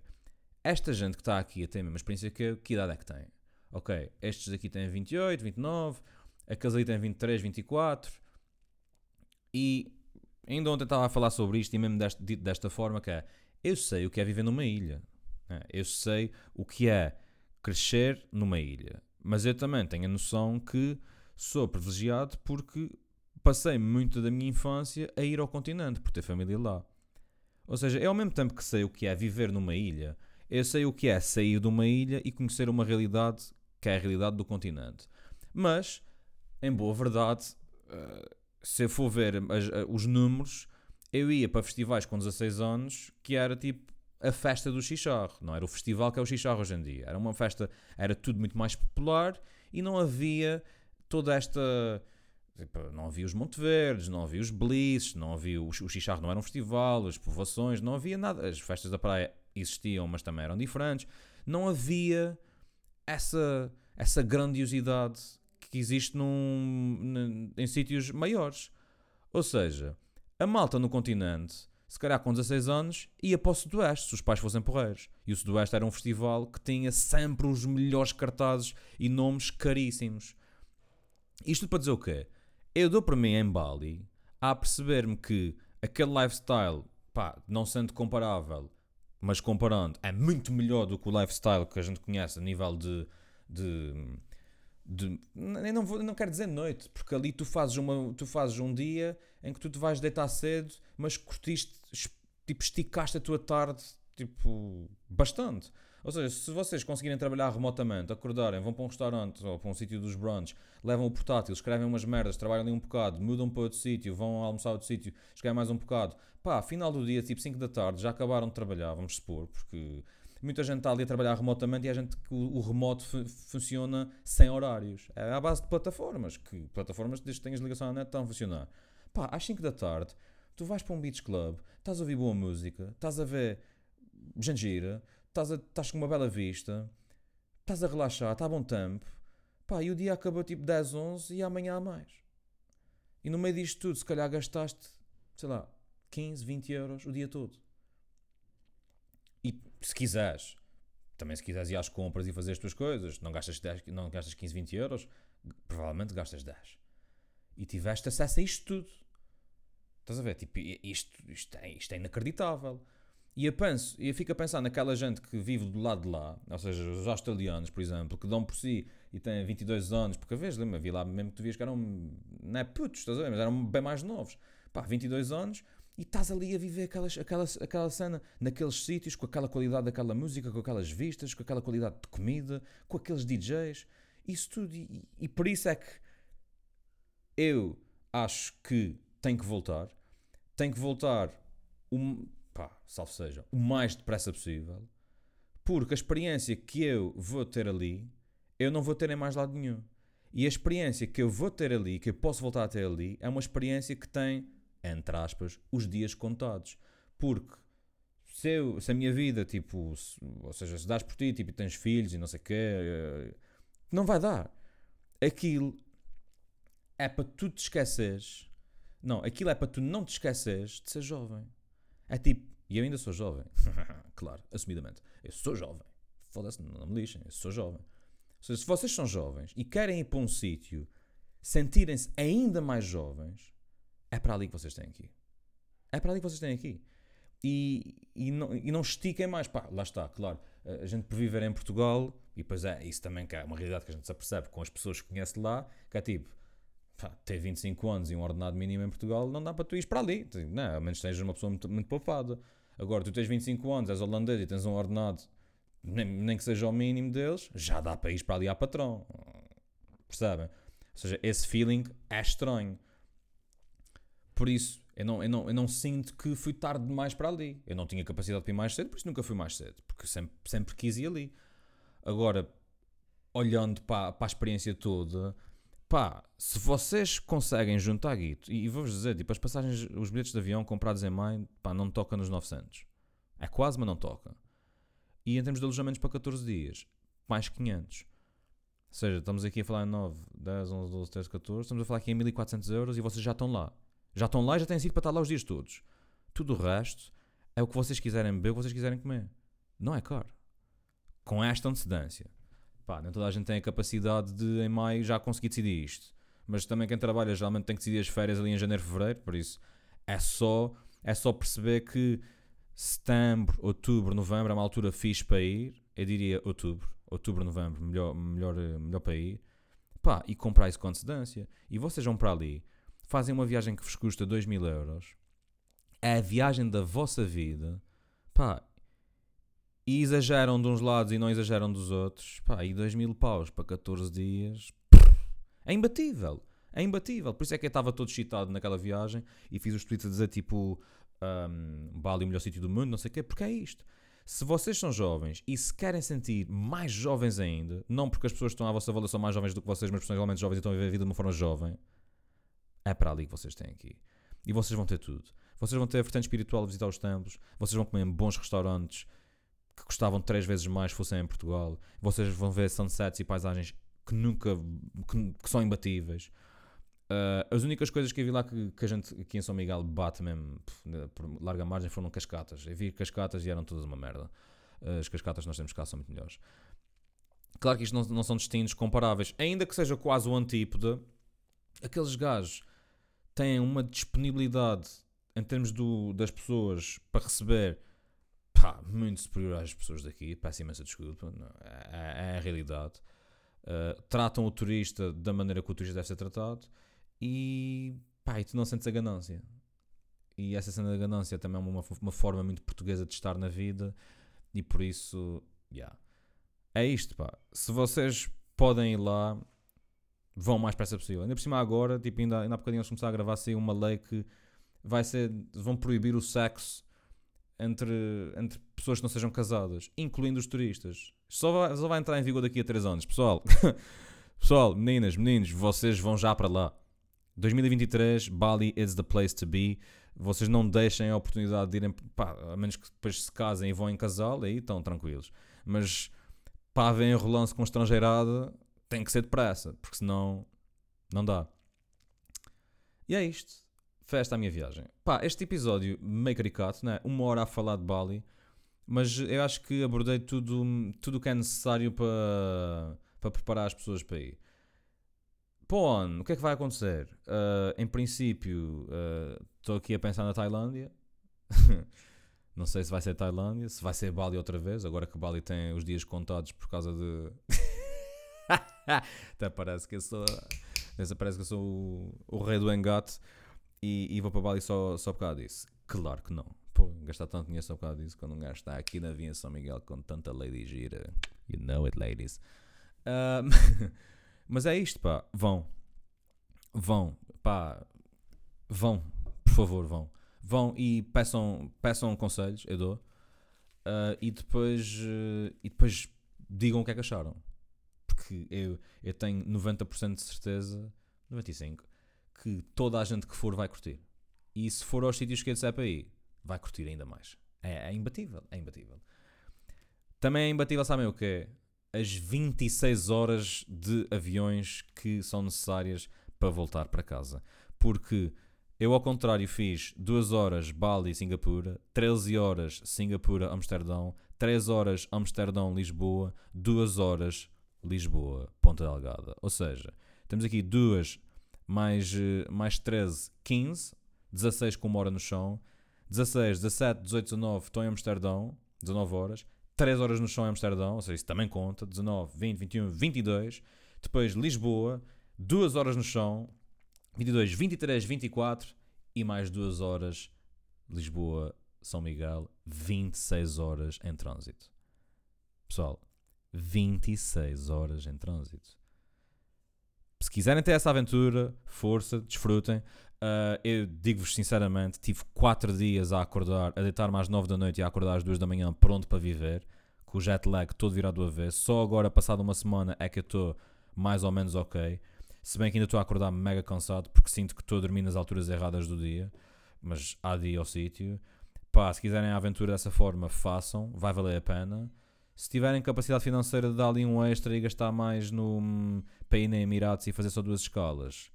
esta gente que está aqui a ter a mesma experiência que eu, que idade é que tem? Ok, estes aqui têm 28, 29, aqueles ali têm 23, 24 e ainda ontem estava a falar sobre isto e mesmo dito desta forma que é, eu sei o que é viver numa ilha, né? eu sei o que é crescer numa ilha, mas eu também tenho a noção que sou privilegiado porque passei muito da minha infância a ir ao continente, por ter família lá. Ou seja, é ao mesmo tempo que sei o que é viver numa ilha, eu sei o que é sair de uma ilha e conhecer uma realidade que é a realidade do continente. Mas, em boa verdade, uh, se eu for ver uh, os números, eu ia para festivais com 16 anos que era tipo a festa do xixarro. Não era o festival que é o xixarro hoje em dia. Era uma festa, era tudo muito mais popular e não havia toda esta não havia os Monteverdes, não havia os Bliss, não havia o, o Xixarro, não era um festival, as povoações, não havia nada. As festas da praia existiam, mas também eram diferentes. Não havia essa, essa grandiosidade que existe num, em sítios maiores. Ou seja, a malta no continente, se calhar com 16 anos, ia para o Sudoeste, se os pais fossem porreiros. E o Sudoeste era um festival que tinha sempre os melhores cartazes e nomes caríssimos. Isto para dizer o quê? Eu dou para mim em Bali a perceber-me que aquele lifestyle, pá, não sendo comparável, mas comparando, é muito melhor do que o lifestyle que a gente conhece a nível de, de, de, não, vou, não quero dizer noite, porque ali tu fazes, uma, tu fazes um dia em que tu te vais deitar cedo, mas curtiste, tipo, esticaste a tua tarde, tipo, bastante. Ou seja, se vocês conseguirem trabalhar remotamente, acordarem, vão para um restaurante ou para um sítio dos brunch, levam o portátil, escrevem umas merdas, trabalham ali um bocado, mudam para outro sítio, vão almoçar outro sítio, escrevem mais um bocado, pá, final do dia, tipo 5 da tarde, já acabaram de trabalhar, vamos supor, porque muita gente está ali a trabalhar remotamente e a gente que o, o remoto funciona sem horários. É à base de plataformas, que plataformas, desde que tenhas ligação à net, estão a funcionar. Pá, às 5 da tarde, tu vais para um beach club, estás a ouvir boa música, estás a ver gente estás, a, estás com uma bela vista, estás a relaxar, está a bom tempo, pá, e o dia acabou tipo 10, 11 e amanhã há mais. E no meio disto tudo, se calhar gastaste, sei lá, 15, 20 euros o dia todo. E se quiseres, também se quiseres ir às compras e fazer as tuas coisas, não gastas, 10, não gastas 15, 20 euros, provavelmente gastas 10. E tiveste acesso a isto tudo. Estás a ver? Tipo, isto, isto, é, isto é inacreditável. E eu penso, eu fico a pensar naquela gente que vive do lado de lá, ou seja, os australianos, por exemplo, que dão por si e têm 22 anos, porque a vez, lembra, vi lá mesmo que tu vias que eram, não é putos, estás a ver, mas eram bem mais novos. Pá, 22 anos e estás ali a viver aquelas, aquela, aquela cena naqueles sítios, com aquela qualidade daquela música, com aquelas vistas, com aquela qualidade de comida, com aqueles DJs, isso tudo. E, e por isso é que eu acho que tem que voltar, tem que voltar. Um, pá, salvo seja, o mais depressa possível, porque a experiência que eu vou ter ali, eu não vou ter em mais lado nenhum. E a experiência que eu vou ter ali, que eu posso voltar a ter ali, é uma experiência que tem, entre aspas, os dias contados. Porque se, eu, se a minha vida, tipo, se, ou seja, se dás por ti, tipo, tens filhos e não sei o quê, eh, não vai dar. Aquilo é para tu te esqueceres. Não, aquilo é para tu não te esqueceres de ser jovem. É tipo, e eu ainda sou jovem. claro, assumidamente. Eu sou jovem. Foda-se, não me lixem, eu sou jovem. Ou seja, se vocês são jovens e querem ir para um sítio, sentirem-se ainda mais jovens, é para ali que vocês têm aqui. É para ali que vocês têm aqui. E, e, não, e não estiquem mais. Pá, lá está, claro. A gente por viver em Portugal, e depois é isso também que é uma realidade que a gente se apercebe com as pessoas que conhece lá, que é tipo, pá, ter 25 anos e um ordenado mínimo em Portugal, não dá para tu ir para ali. Não, a menos que sejas uma pessoa muito, muito poupada. Agora, tu tens 25 anos, és holandês e tens um ordenado, nem, nem que seja o mínimo deles, já dá para ir para ali a patrão. Percebem? Ou seja, esse feeling é estranho. Por isso, eu não, eu, não, eu não sinto que fui tarde demais para ali. Eu não tinha capacidade para ir mais cedo, por isso nunca fui mais cedo. Porque sempre, sempre quis ir ali. Agora, olhando para, para a experiência toda, pá, se vocês conseguem juntar guito, e, vou-vos dizer, tipo, as passagens, os bilhetes de avião comprados em maio, pá, não toca nos 900. É quase, mas não toca. E em termos de alojamentos para 14 dias, mais 500. Ou seja, estamos aqui a falar em 9, 10, 11, 12, 13, 14, estamos a falar aqui em 1400 euros e vocês já estão lá. Já estão lá e já têm sido para estar lá os dias todos. Tudo o resto é o que vocês quiserem beber, o que vocês quiserem comer. Não é caro. Com esta antecedência. Pá, nem toda a gente tem a capacidade de em maio já conseguir decidir isto. Mas também quem trabalha geralmente tem que decidir as férias ali em janeiro, fevereiro, por isso é só, é só perceber que setembro, outubro, novembro é uma altura fixe para ir. Eu diria outubro, outubro, novembro, melhor, melhor, melhor para ir. Pá, e comprar isso com antecedência. E vocês vão para ali, fazem uma viagem que vos custa 2 mil euros, é a viagem da vossa vida. Pá, e exageram de uns lados e não exageram dos outros, pá, e 2 mil paus para 14 dias, é imbatível. É imbatível. Por isso é que eu estava todo excitado naquela viagem e fiz os tweets a dizer tipo um, Bali, o melhor sítio do mundo, não sei o quê, porque é isto. Se vocês são jovens e se querem sentir mais jovens ainda, não porque as pessoas que estão à vossa volta são mais jovens do que vocês, mas realmente jovens e estão a viver a vida de uma forma jovem, é para ali que vocês têm aqui. E vocês vão ter tudo. Vocês vão ter a vertente espiritual visitar os templos, vocês vão comer em bons restaurantes, que custavam três vezes mais fossem em Portugal. Vocês vão ver sunsets e paisagens que nunca que, que são imbatíveis. Uh, as únicas coisas que eu vi lá que, que, a gente aqui em São Miguel bate mesmo por larga margem foram cascatas. Eu vi cascatas e eram todas uma merda. Uh, as cascatas nós temos cá são muito melhores. Claro que isto não, não são destinos comparáveis, ainda que seja quase o antípode. Aqueles gajos têm uma disponibilidade em termos do, das pessoas para receber pá, muito superior às pessoas daqui. Peço imensa desculpa, é, é, é, a realidade. uh, tratam o turista da maneira que o turista deve ser tratado e, pá, e tu não sentes a ganância. E essa cena da ganância também é uma, uma forma muito portuguesa de estar na vida e por isso, yeah. é isto, pá. Se vocês podem ir lá, vão mais pressa possível. Ainda por cima agora, tipo, ainda, ainda há bocadinho eles começaram a gravar assim uma lei que vai ser, vão proibir o sexo entre, entre pessoas que não sejam casadas, incluindo os turistas. Só vai, só vai entrar em vigor daqui a 3 anos. Pessoal, pessoal, meninas, meninos, vocês vão já para lá. 2023, Bali is the place to be. Vocês não deixem a oportunidade de irem, pá, a menos que depois se casem e vão em casal, aí estão tranquilos. Mas pá, vem enrolando-se com estrangeirada, tem que ser depressa, porque senão não dá. E é isto. Festa a minha viagem. Pá, este episódio meio caricato, né? Uma hora a falar de Bali, mas eu acho que abordei tudo tudo o que é necessário para, para preparar as pessoas para ir. Pô, o que é que vai acontecer? Uh, em princípio, estou uh, aqui a pensar na Tailândia. Não sei se vai ser Tailândia, se vai ser Bali outra vez, agora que Bali tem os dias contados por causa de. Até parece que eu sou. Parece que eu sou o, o rei do engate e, e, vou para Bali só, só por causa disso. Claro que não. Pô, gastar tanto dinheiro só por causa disso quando um gajo está aqui na Vinha São Miguel com tanta lady gira. You know it, ladies. Um, mas é isto, pá. Vão. Vão. Pá. Vão. Por favor, vão. Vão e peçam, peçam conselhos, eu dou. Uh, e, depois, uh, e depois digam o que é que acharam. Porque eu, eu tenho 90% de certeza, 95%, que toda a gente que for vai curtir. E se for aos sítios que eu disser para ir, vai curtir ainda mais. É, é imbatível, é imbatível. Também é imbatível, sabem o que é? As 26 horas de aviões que são necessárias para voltar para casa. Porque eu, ao contrário, fiz 2 horas Bali-Singapura, 13 horas Singapura-Amsterdão, 3 horas Amsterdão-Lisboa, 2 horas Lisboa-Ponta Delgada. Ou seja, temos aqui 2 mais, eh, mais 13, 15, 16 com uma hora no chão, 16, 17, 18, 19 estão em Amsterdão, 19 horas, 3 horas no chão em Amsterdão, ou seja, isso também conta, 19, 20, 21, 22, depois Lisboa, 2 horas no chão, 22, 23, 24 e mais 2 horas Lisboa, São Miguel, 26 horas em trânsito. Pessoal, 26 horas em trânsito. Se quiserem ter essa aventura, força, desfrutem. Uh, eu digo-vos sinceramente, tive 4 dias a acordar, a deitar-me às 9 da noite e a acordar às 2 da manhã, pronto para viver, com o jet lag todo virado do avesso. Só agora, passada uma semana, é que eu estou mais ou menos ok. Se bem que ainda estou a acordar mega cansado, porque sinto que estou a dormir nas alturas erradas do dia, mas há dia ao sítio. Pá, se quiserem a aventura dessa forma, façam, vai valer a pena. Se tiverem capacidade financeira de dar ali um extra e gastar mais no para ir na Emirates e fazer só duas escalas,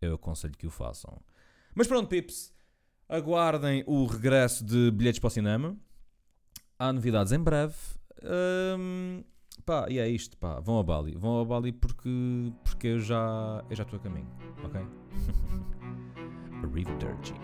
eu aconselho que o façam. Mas pronto, pips, aguardem o regresso de bilhetes para o cinema. Há novidades em breve. Um, pá, e é isto, pá. Vão a Bali. Vão a Bali porque, porque eu já eu já estou a caminho, ok? Arrivederci.